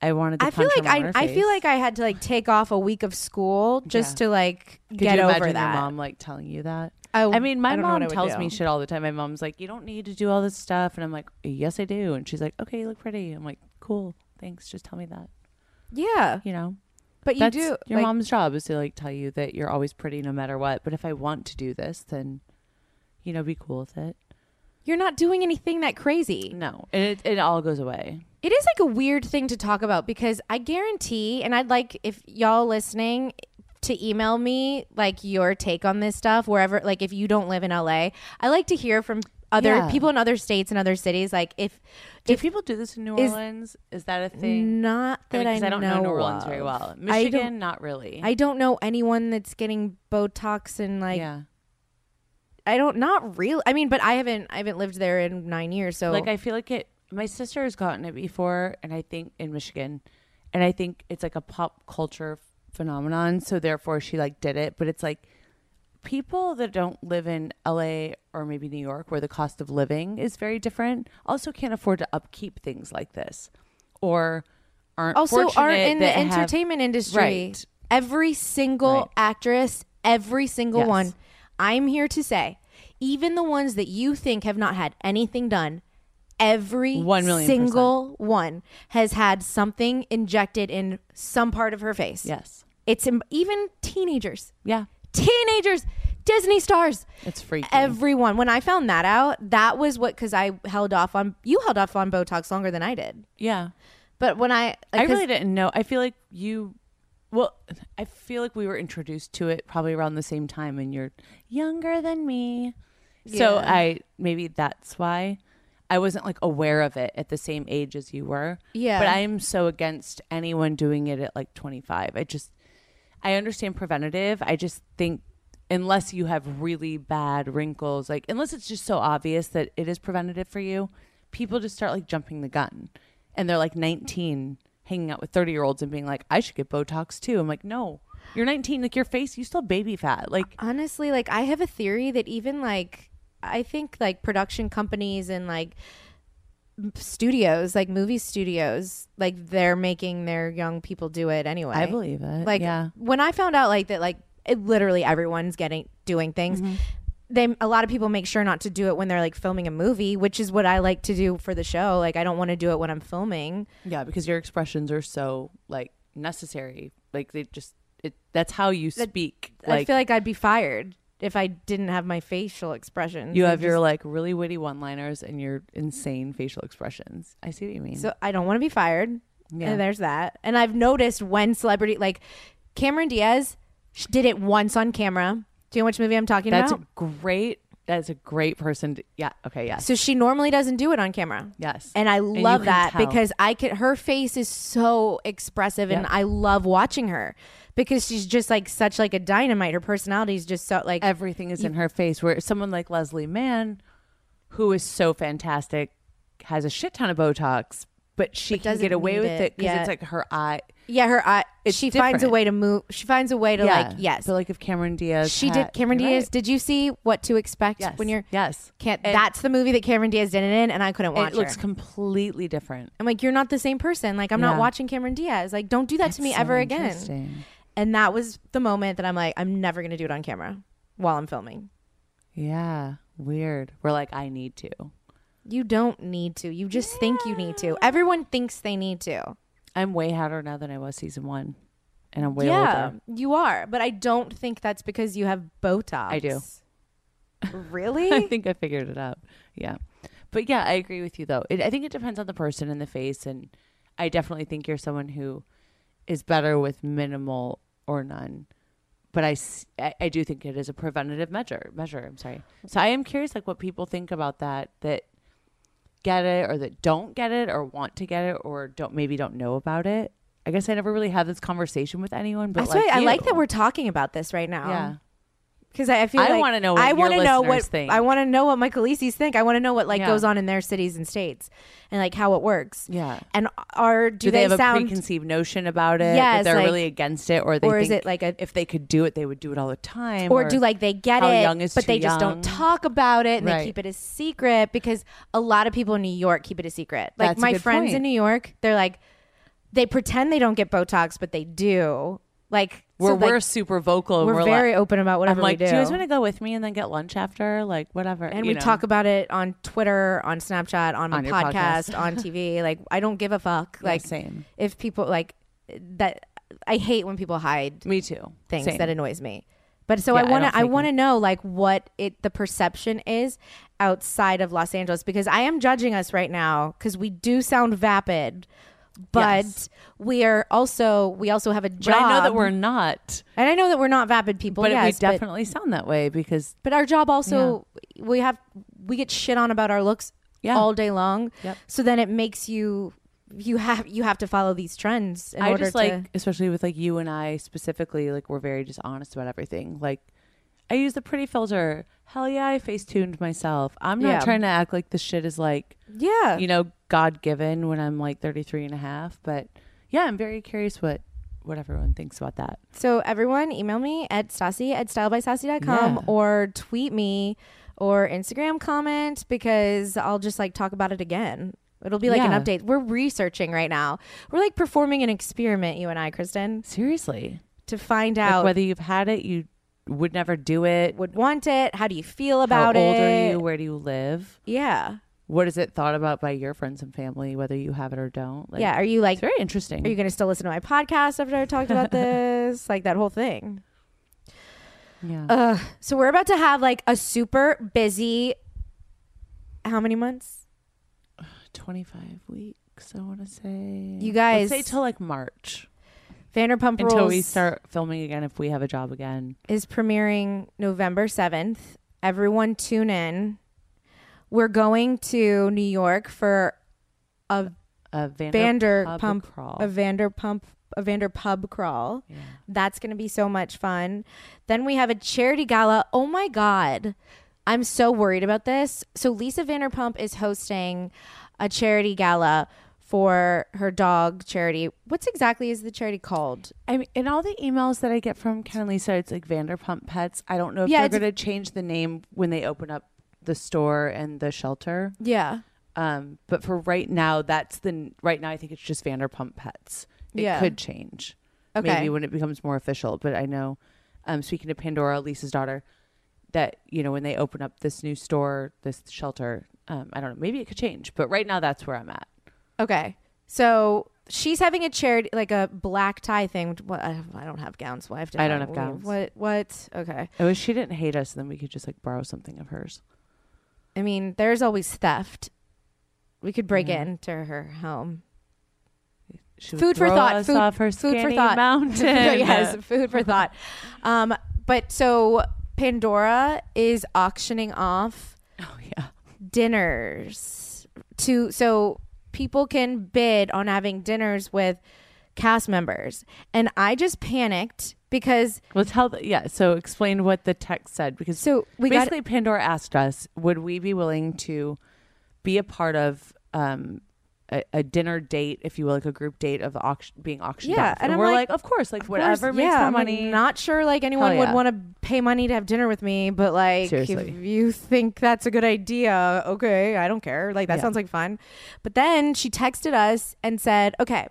I wanted. To I feel punch like her I her I feel face. like I had to like take off a week of school just to like Could get you over that. Your mom like telling you that. I, I mean, my I don't know what mom I would tells do. me shit all the time. My mom's like, "You don't need to do all this stuff," and I'm like, "Yes, I do." And she's like, "Okay, you look pretty." I'm like, "Cool, thanks. Just tell me that." Yeah, You know, but you that's do. your like, mom's job is to like tell you that you're always pretty no matter what. But if I want to do this, then you know, be cool with it. You're not doing anything that crazy. No, and it it all goes away. It is like a weird thing to talk about because I guarantee, and I'd like if y'all listening to email me like your take on this stuff wherever like if you don't live in LA I like to hear from other Yeah. people in other states and other cities. Like if Do if people do this in New is- Orleans? Is that a thing? not I that mean, I, 'cause I don't know, know New Orleans of. very well. Michigan, not really. I don't know anyone that's getting Botox and like yeah. I don't not real. I mean, but I haven't I haven't lived there in nine years, so Like I feel like it. My sister has gotten it before, and I think in Michigan, and I think it's like a pop culture phenomenon. So therefore, she like did it. But it's like people that don't live in LA or maybe New York, where the cost of living is very different, also can't afford to upkeep things like this, or aren't also aren't in the that have- entertainment industry. Right. Every single Right. actress, every single Yes. one. I'm here to say, even the ones that you think have not had anything done, every One million single one has had something injected in some part of her face. Yes. It's im- even teenagers. Yeah. Teenagers, Disney stars. It's freaky. Everyone. When I found that out, that was what because I held off on you held off on Botox longer than I did. yeah. But when I I really didn't know. I feel like you. Well, I feel like we were introduced to it probably around the same time, and you're younger than me. So Yeah. I maybe that's why I wasn't like aware of it at the same age as you were. Yeah. But I am so against anyone doing it at like 25. I just I understand preventative. I just think unless you have really bad wrinkles, like unless it's just so obvious that it is preventative for you, people just start like jumping the gun. And they're like 19 hanging out with 30 year olds and being like, I should get Botox too. I'm like, no, you're 19. Like your face, you still baby fat. Like, honestly like i have a theory that even like i think like production companies and like studios like movie studios like they're making their young people do it anyway I believe it. like yeah. when i found out like that like it, literally everyone's getting doing things Mm-hmm. they a lot of people make sure not to do it when they're like filming a movie which is what i like to do for the show like i don't want to do it when i'm filming Yeah, because your expressions are so like necessary. Like they just it that's how you speak. i Like feel like i'd be fired if i didn't have my facial expressions you I have your like really witty one-liners and your insane facial expressions. I see what you mean. So I don't want to be fired. Yeah. And there's that. And I've noticed when celebrity like Cameron Diaz sh- did it once on camera. Do you know which movie I'm talking that's about? great that's a great person to, yeah, okay, yes. so she normally doesn't do it on camera. yes. And I you love can that tell. because I could her face is so expressive and Yeah. I love watching her because she's just like such like a dynamite. Her personality is just so like everything is in her face where someone like Leslie Mann who is so fantastic has a shit ton of botox but she But can doesn't get away need with it it because yet. it's like her eye yeah, her eye she finds a different. way to move she finds a way to like yes. but like if Cameron Diaz she had- did Cameron you're Diaz. right. Did you see what to expect yes when you're yes Can't. And that's the movie that Cameron Diaz did it in, and I couldn't watch it It looks her. completely different I'm like, you're not the same person. Like, I'm not Yeah. watching Cameron Diaz. Like, don't do that to me so ever again. interesting. And that was the moment that I'm like, I'm never gonna do it on camera while I'm filming. yeah weird we're like I need to You don't need to. You just think you need to. Everyone thinks they need to. I'm way hotter now than I was season one and I'm way yeah, older you are. But I don't think that's because you have Botox. I do. Really? I think I figured it out. Yeah. But yeah, I agree with you though. It, I think it depends on the person and the face. And I definitely think you're someone who is better with minimal or none. But I, I do think it is a preventative measure. Measure. I'm sorry. So I am curious, like what people think about that. That get it or that don't get it or want to get it or don't maybe don't know about it. I guess I never really had this conversation with anyone. But That's like why I like that we're talking about this right now. Yeah. Because I, I feel I like wanna know what I wanna know what think. I want to know what my Khaleesi's think. I want to know what like Yeah. goes on in their cities and states and like how it works. Yeah. And are do, do, they, have sound a preconceived notion about it? That they're like- really against it, or they or is it like a- if they could do it, they would do it all the time, or do like they get how it young is but they just young? don't talk about it and Right. they keep it a secret because a lot of people in New York keep it a secret. Like That's my friends point. in New York, they're like they pretend they don't get Botox, but they do. Like We're so, we're super vocal. we're, we're very like, open about whatever I'm like, we do. do you guys want to go with me and then get lunch after? Like whatever. and you we know? talk about it on Twitter, on Snapchat, on my On your podcast, podcast. on TV. Like I don't give a fuck. Yeah, Like same. if people like that, I hate when people hide Me too. things Same. that annoys me. But so Yeah, I I want to I fake want to know like what it the perception is outside of Los Angeles because I am judging us right now because we do sound vapid, but Yes. we are also we also have a But job. I know that we're not. and I know that we're not vapid people. But yes, we but- definitely sound that way because but our job also we have we get shit on about our looks Yeah. all day long. Yep. So then it makes you you have you have to follow these trends in I order just like, especially with like you and I specifically, like we're very just honest about everything. Like, I use the pretty filter. Hell yeah, I face tuned myself. I'm not Yeah. trying to act like this shit is like, yeah. you know, God given when I'm like 33 and a half. But yeah, I'm very curious what what everyone thinks about that. So everyone email me at Stassi at stylebystassi.com Yeah. or tweet me or Instagram comment because I'll just like talk about it again. It'll be like Yeah. an update. We're researching right now. We're like performing an experiment, you and I, Kristen, Seriously, to find like out whether you've had it, you would never do it. would want it. How do you feel about it? How old it? are you? Where do you live? Yeah. What is it thought about by your friends and family, whether you have it or don't? Like, yeah. Are you like it's very interesting. are you gonna still listen to my podcast after I talked about this? like that whole thing. yeah. Uh, so we're about to have like a super busy how many months? 25 weeks, I want to say. You guys- Let's say till like March Vanderpump Rules until we start filming again if we have a job again. is premiering November 7th. Everyone tune in. We're going to New York for a A Vanderpump Vanderpump crawl. a Vanderpump a Vanderpub crawl. That's going to be so much fun. Then we have a charity gala. Oh my god. I'm so worried about this. So Lisa Vanderpump is hosting a charity gala for her dog charity. What's exactly is the charity called? I mean, in all the emails that I get from Ken and Lisa, it's like Vanderpump Pets. I don't know if Yeah, they're going to change the name when they open up the store and the shelter. Yeah. Um, but for right now, that's the right now. I think it's just Vanderpump Pets. It Yeah. could change. Okay. Maybe when it becomes more official. But I know, um, speaking to Pandora, Lisa's daughter, that you know when they open up this new store, this shelter, um, I don't know. Maybe it could change. But right now, that's where I'm at. Okay. So she's having a charity, like a black tie thing. What I, I don't have gowns. So I have to. I don't have gowns. What? What? Okay. I wish she didn't hate us. Then we could just like borrow something of hers. I mean, there's always theft. We could break Yeah. into her home. Food for thought. Food, off her food for thought. mountain. yes, food for thought. Um, but so Pandora is auctioning off Oh yeah. dinners to so people can bid on having dinners with cast members, and I just panicked because Well, tell the, yeah. So explain what the text said because so we got basically Pandora asked us, would we be willing to be a part of um, a, a dinner date, if you will, like a group date of auction, being auctioned Yeah, off? and I'm we're like, like, of course, like Of whatever course, makes yeah, the I'm, money. not sure like anyone Hell would want to pay money to have dinner with me, but like Seriously. if you think that's a good idea, okay, I don't care. Like that Yeah. sounds like fun. But then she texted us and said, "Okay,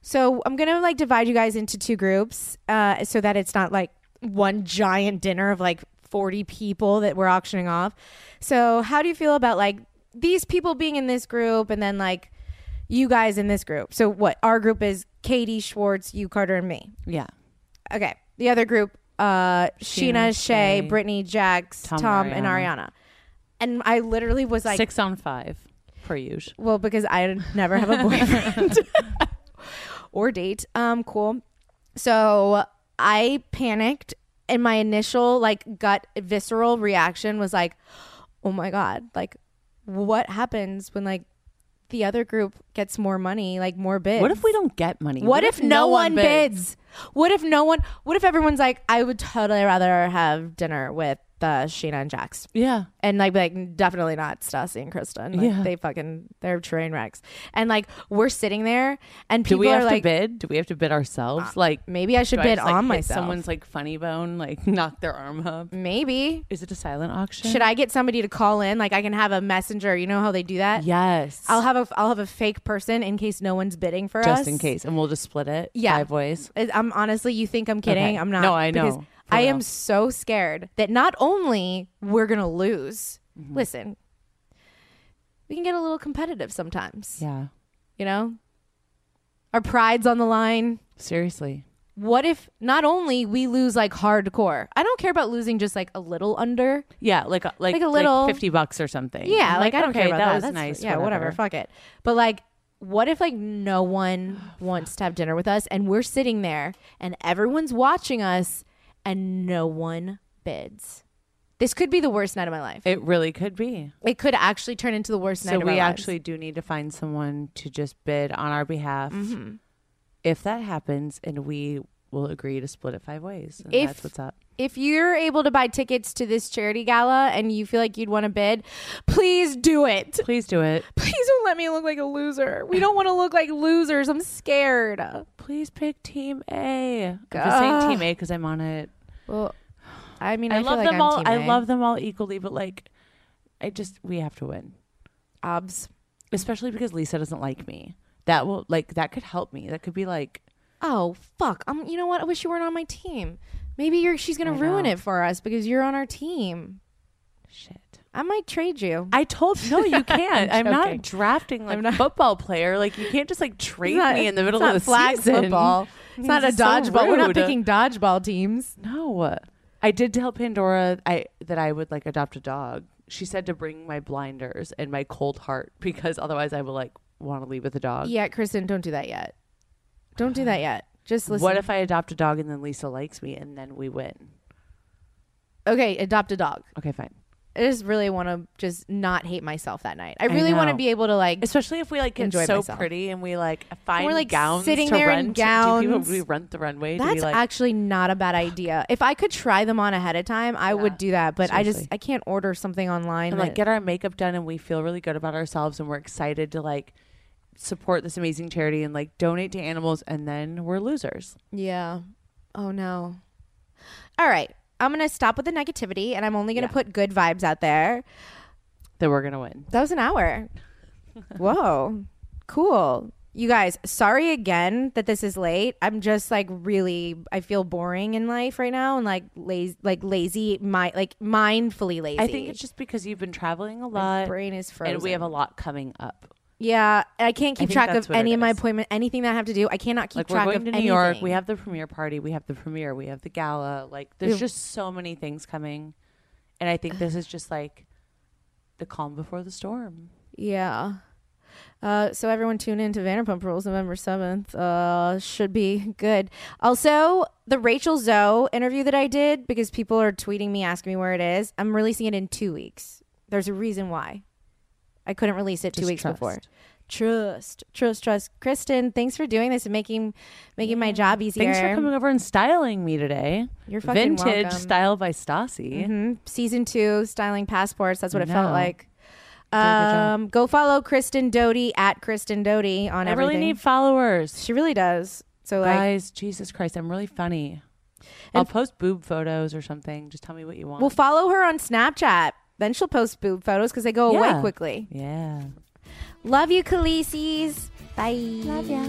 so I'm gonna like divide you guys into two groups, uh, so that it's not like one giant dinner of like 40 people that we're auctioning off. So how do you feel about like these people being in this group and then like you guys in this group? So what our group is Katie Schwartz, you Carter, and me." yeah. Okay. The other group, uh, Scheana, Scheana, Shay, Shay, Brittany, Jax, Tom, Tom, and Ariana. Ariana. And I literally was like, Six on five, per usual. well, because I never have a boyfriend or date. Um, cool. So I panicked, and my initial like gut visceral reaction was like, oh my god, like what happens when like the other group gets more money, like more bids? What if we don't get money? What, if, no one bids? What if no one? What if everyone's like, I would totally rather have dinner with uh, Scheana and Jax, Yeah. and like, like definitely not Stassi and Kristen. Like, Yeah. they fucking they're train wrecks. And like, we're sitting there, and Do people we have are like, to bid? Do we have to bid ourselves? like, maybe I should do I bid just, like, on myself. Someone's like funny bone, like knock their arm up. maybe Is it a silent auction? should I get somebody to call in? Like, I can have a messenger. You know how they do that? Yes. I'll have a I'll have a fake person in case no one's bidding for us. just in case, and we'll just split it. Yeah. Five ways. I'm honestly, you think I'm kidding? Okay. I'm not. No, I know. For I real. am so scared that not only we're gonna lose. Mm-hmm. Listen, we can get a little competitive sometimes. Yeah. You know, our pride's on the line. Seriously. What if not only we lose like hardcore? I don't care about losing just like a little under. Yeah, like a, like, Like a little- fifty bucks or something. Yeah, I'm like, I don't okay, care about that. that. was That's- nice. Yeah, whatever. Fuck it. But like, what if like no one wants to have dinner with us and we're sitting there and everyone's watching us and no one bids? This could be the worst night of my life. It really could be. It could actually turn into the worst night So of our we actually do need to find someone to just bid on our behalf. Mm-hmm. If that happens, and we will agree to split it five ways. If- that's what's up. If you're able to buy tickets to this charity gala and you feel like you'd want to bid, please do it. Please do it. Please don't let me look like a loser. We don't want to look like losers. I'm scared. Please pick Team A. I'm just saying Team A because I'm on it. Well, I mean, I, I, love like them I'm all. I love them all equally, but like, I just we have to win, obs. especially because Lisa doesn't like me. That will like that could help me. That could be like Oh fuck! Um, you know what? I wish you weren't on my team. Maybe you're. She's gonna I ruin know. it for us because you're on our team. shit. I might trade you. I told no, you can't. I'm, joking. not drafting like I'm not- football player. Like you can't just like trade not- me in the middle of the flag season. football. It's not a It's so dodgeball. We're not picking dodgeball teams. No, I did tell Pandora I that I would like adopt a dog. She said to bring my blinders and my cold heart because otherwise I will like want to leave with a dog. Yeah, Kristen, don't do that yet. Don't do that yet. Just listen. What if I adopt a dog and then Lisa likes me and then we win? Okay, adopt a dog. Okay, fine. I just really want to just not hate myself that night. I really want to know. be able to like. Especially if we like get Enjoy so myself. pretty and we like find like, gowns sitting to there in rent. Do people gowns. we rent the runway? Do That's like, actually not a bad idea. If I could try them on ahead of time, I would do that. But I just. I can't order something online. and like that- get our makeup done and we feel really good about ourselves and we're excited to like support this amazing charity and like donate to animals and then we're losers. yeah. Oh no. All right. I'm gonna stop with the negativity, and I'm only gonna Yeah. put good vibes out there. That we're gonna win. That was an hour. Whoa. Cool. You guys, sorry again that this is late. I'm just like really I feel boring in life right now and like lazy like lazy my like mindfully lazy. I think it's just because you've been traveling a my lot brain is frozen. and we have a lot coming up. Yeah, I can't keep think track of any of my appointment anything that I have to do. I cannot keep like we're track going of to New anything. York. We have the premiere party. We have the premiere. We have the gala. Like there's We've- just so many things coming, and I think this is just like the calm before the storm. Yeah. Uh, so everyone tune in to Vanderpump Rules November 7th. Uh, should be good. Also, the Rachel Zoe interview that I did, because people are tweeting me, asking me where it is, I'm releasing it in two weeks. There's a reason why. I couldn't release it two weeks before. Trust. Trust, trust. Kristen, thanks for doing this and making making my job easier. Thanks for coming over and styling me today. You're fucking Vintage welcome. style by Stassi. Mhm. Season two, styling passports. That's what it felt No. like. a good job. Um, go follow Kristen Doute at Kristen Doute on I everything. really need followers. She really does. So like, Guys, Jesus Christ, I'm really funny. I'll post boob photos or something. Just tell me what you want. we'll follow her on Snapchat. Then she'll post boob photos because they go away Yeah. quickly. yeah. Love you, Khaleesi's. Bye. Love ya.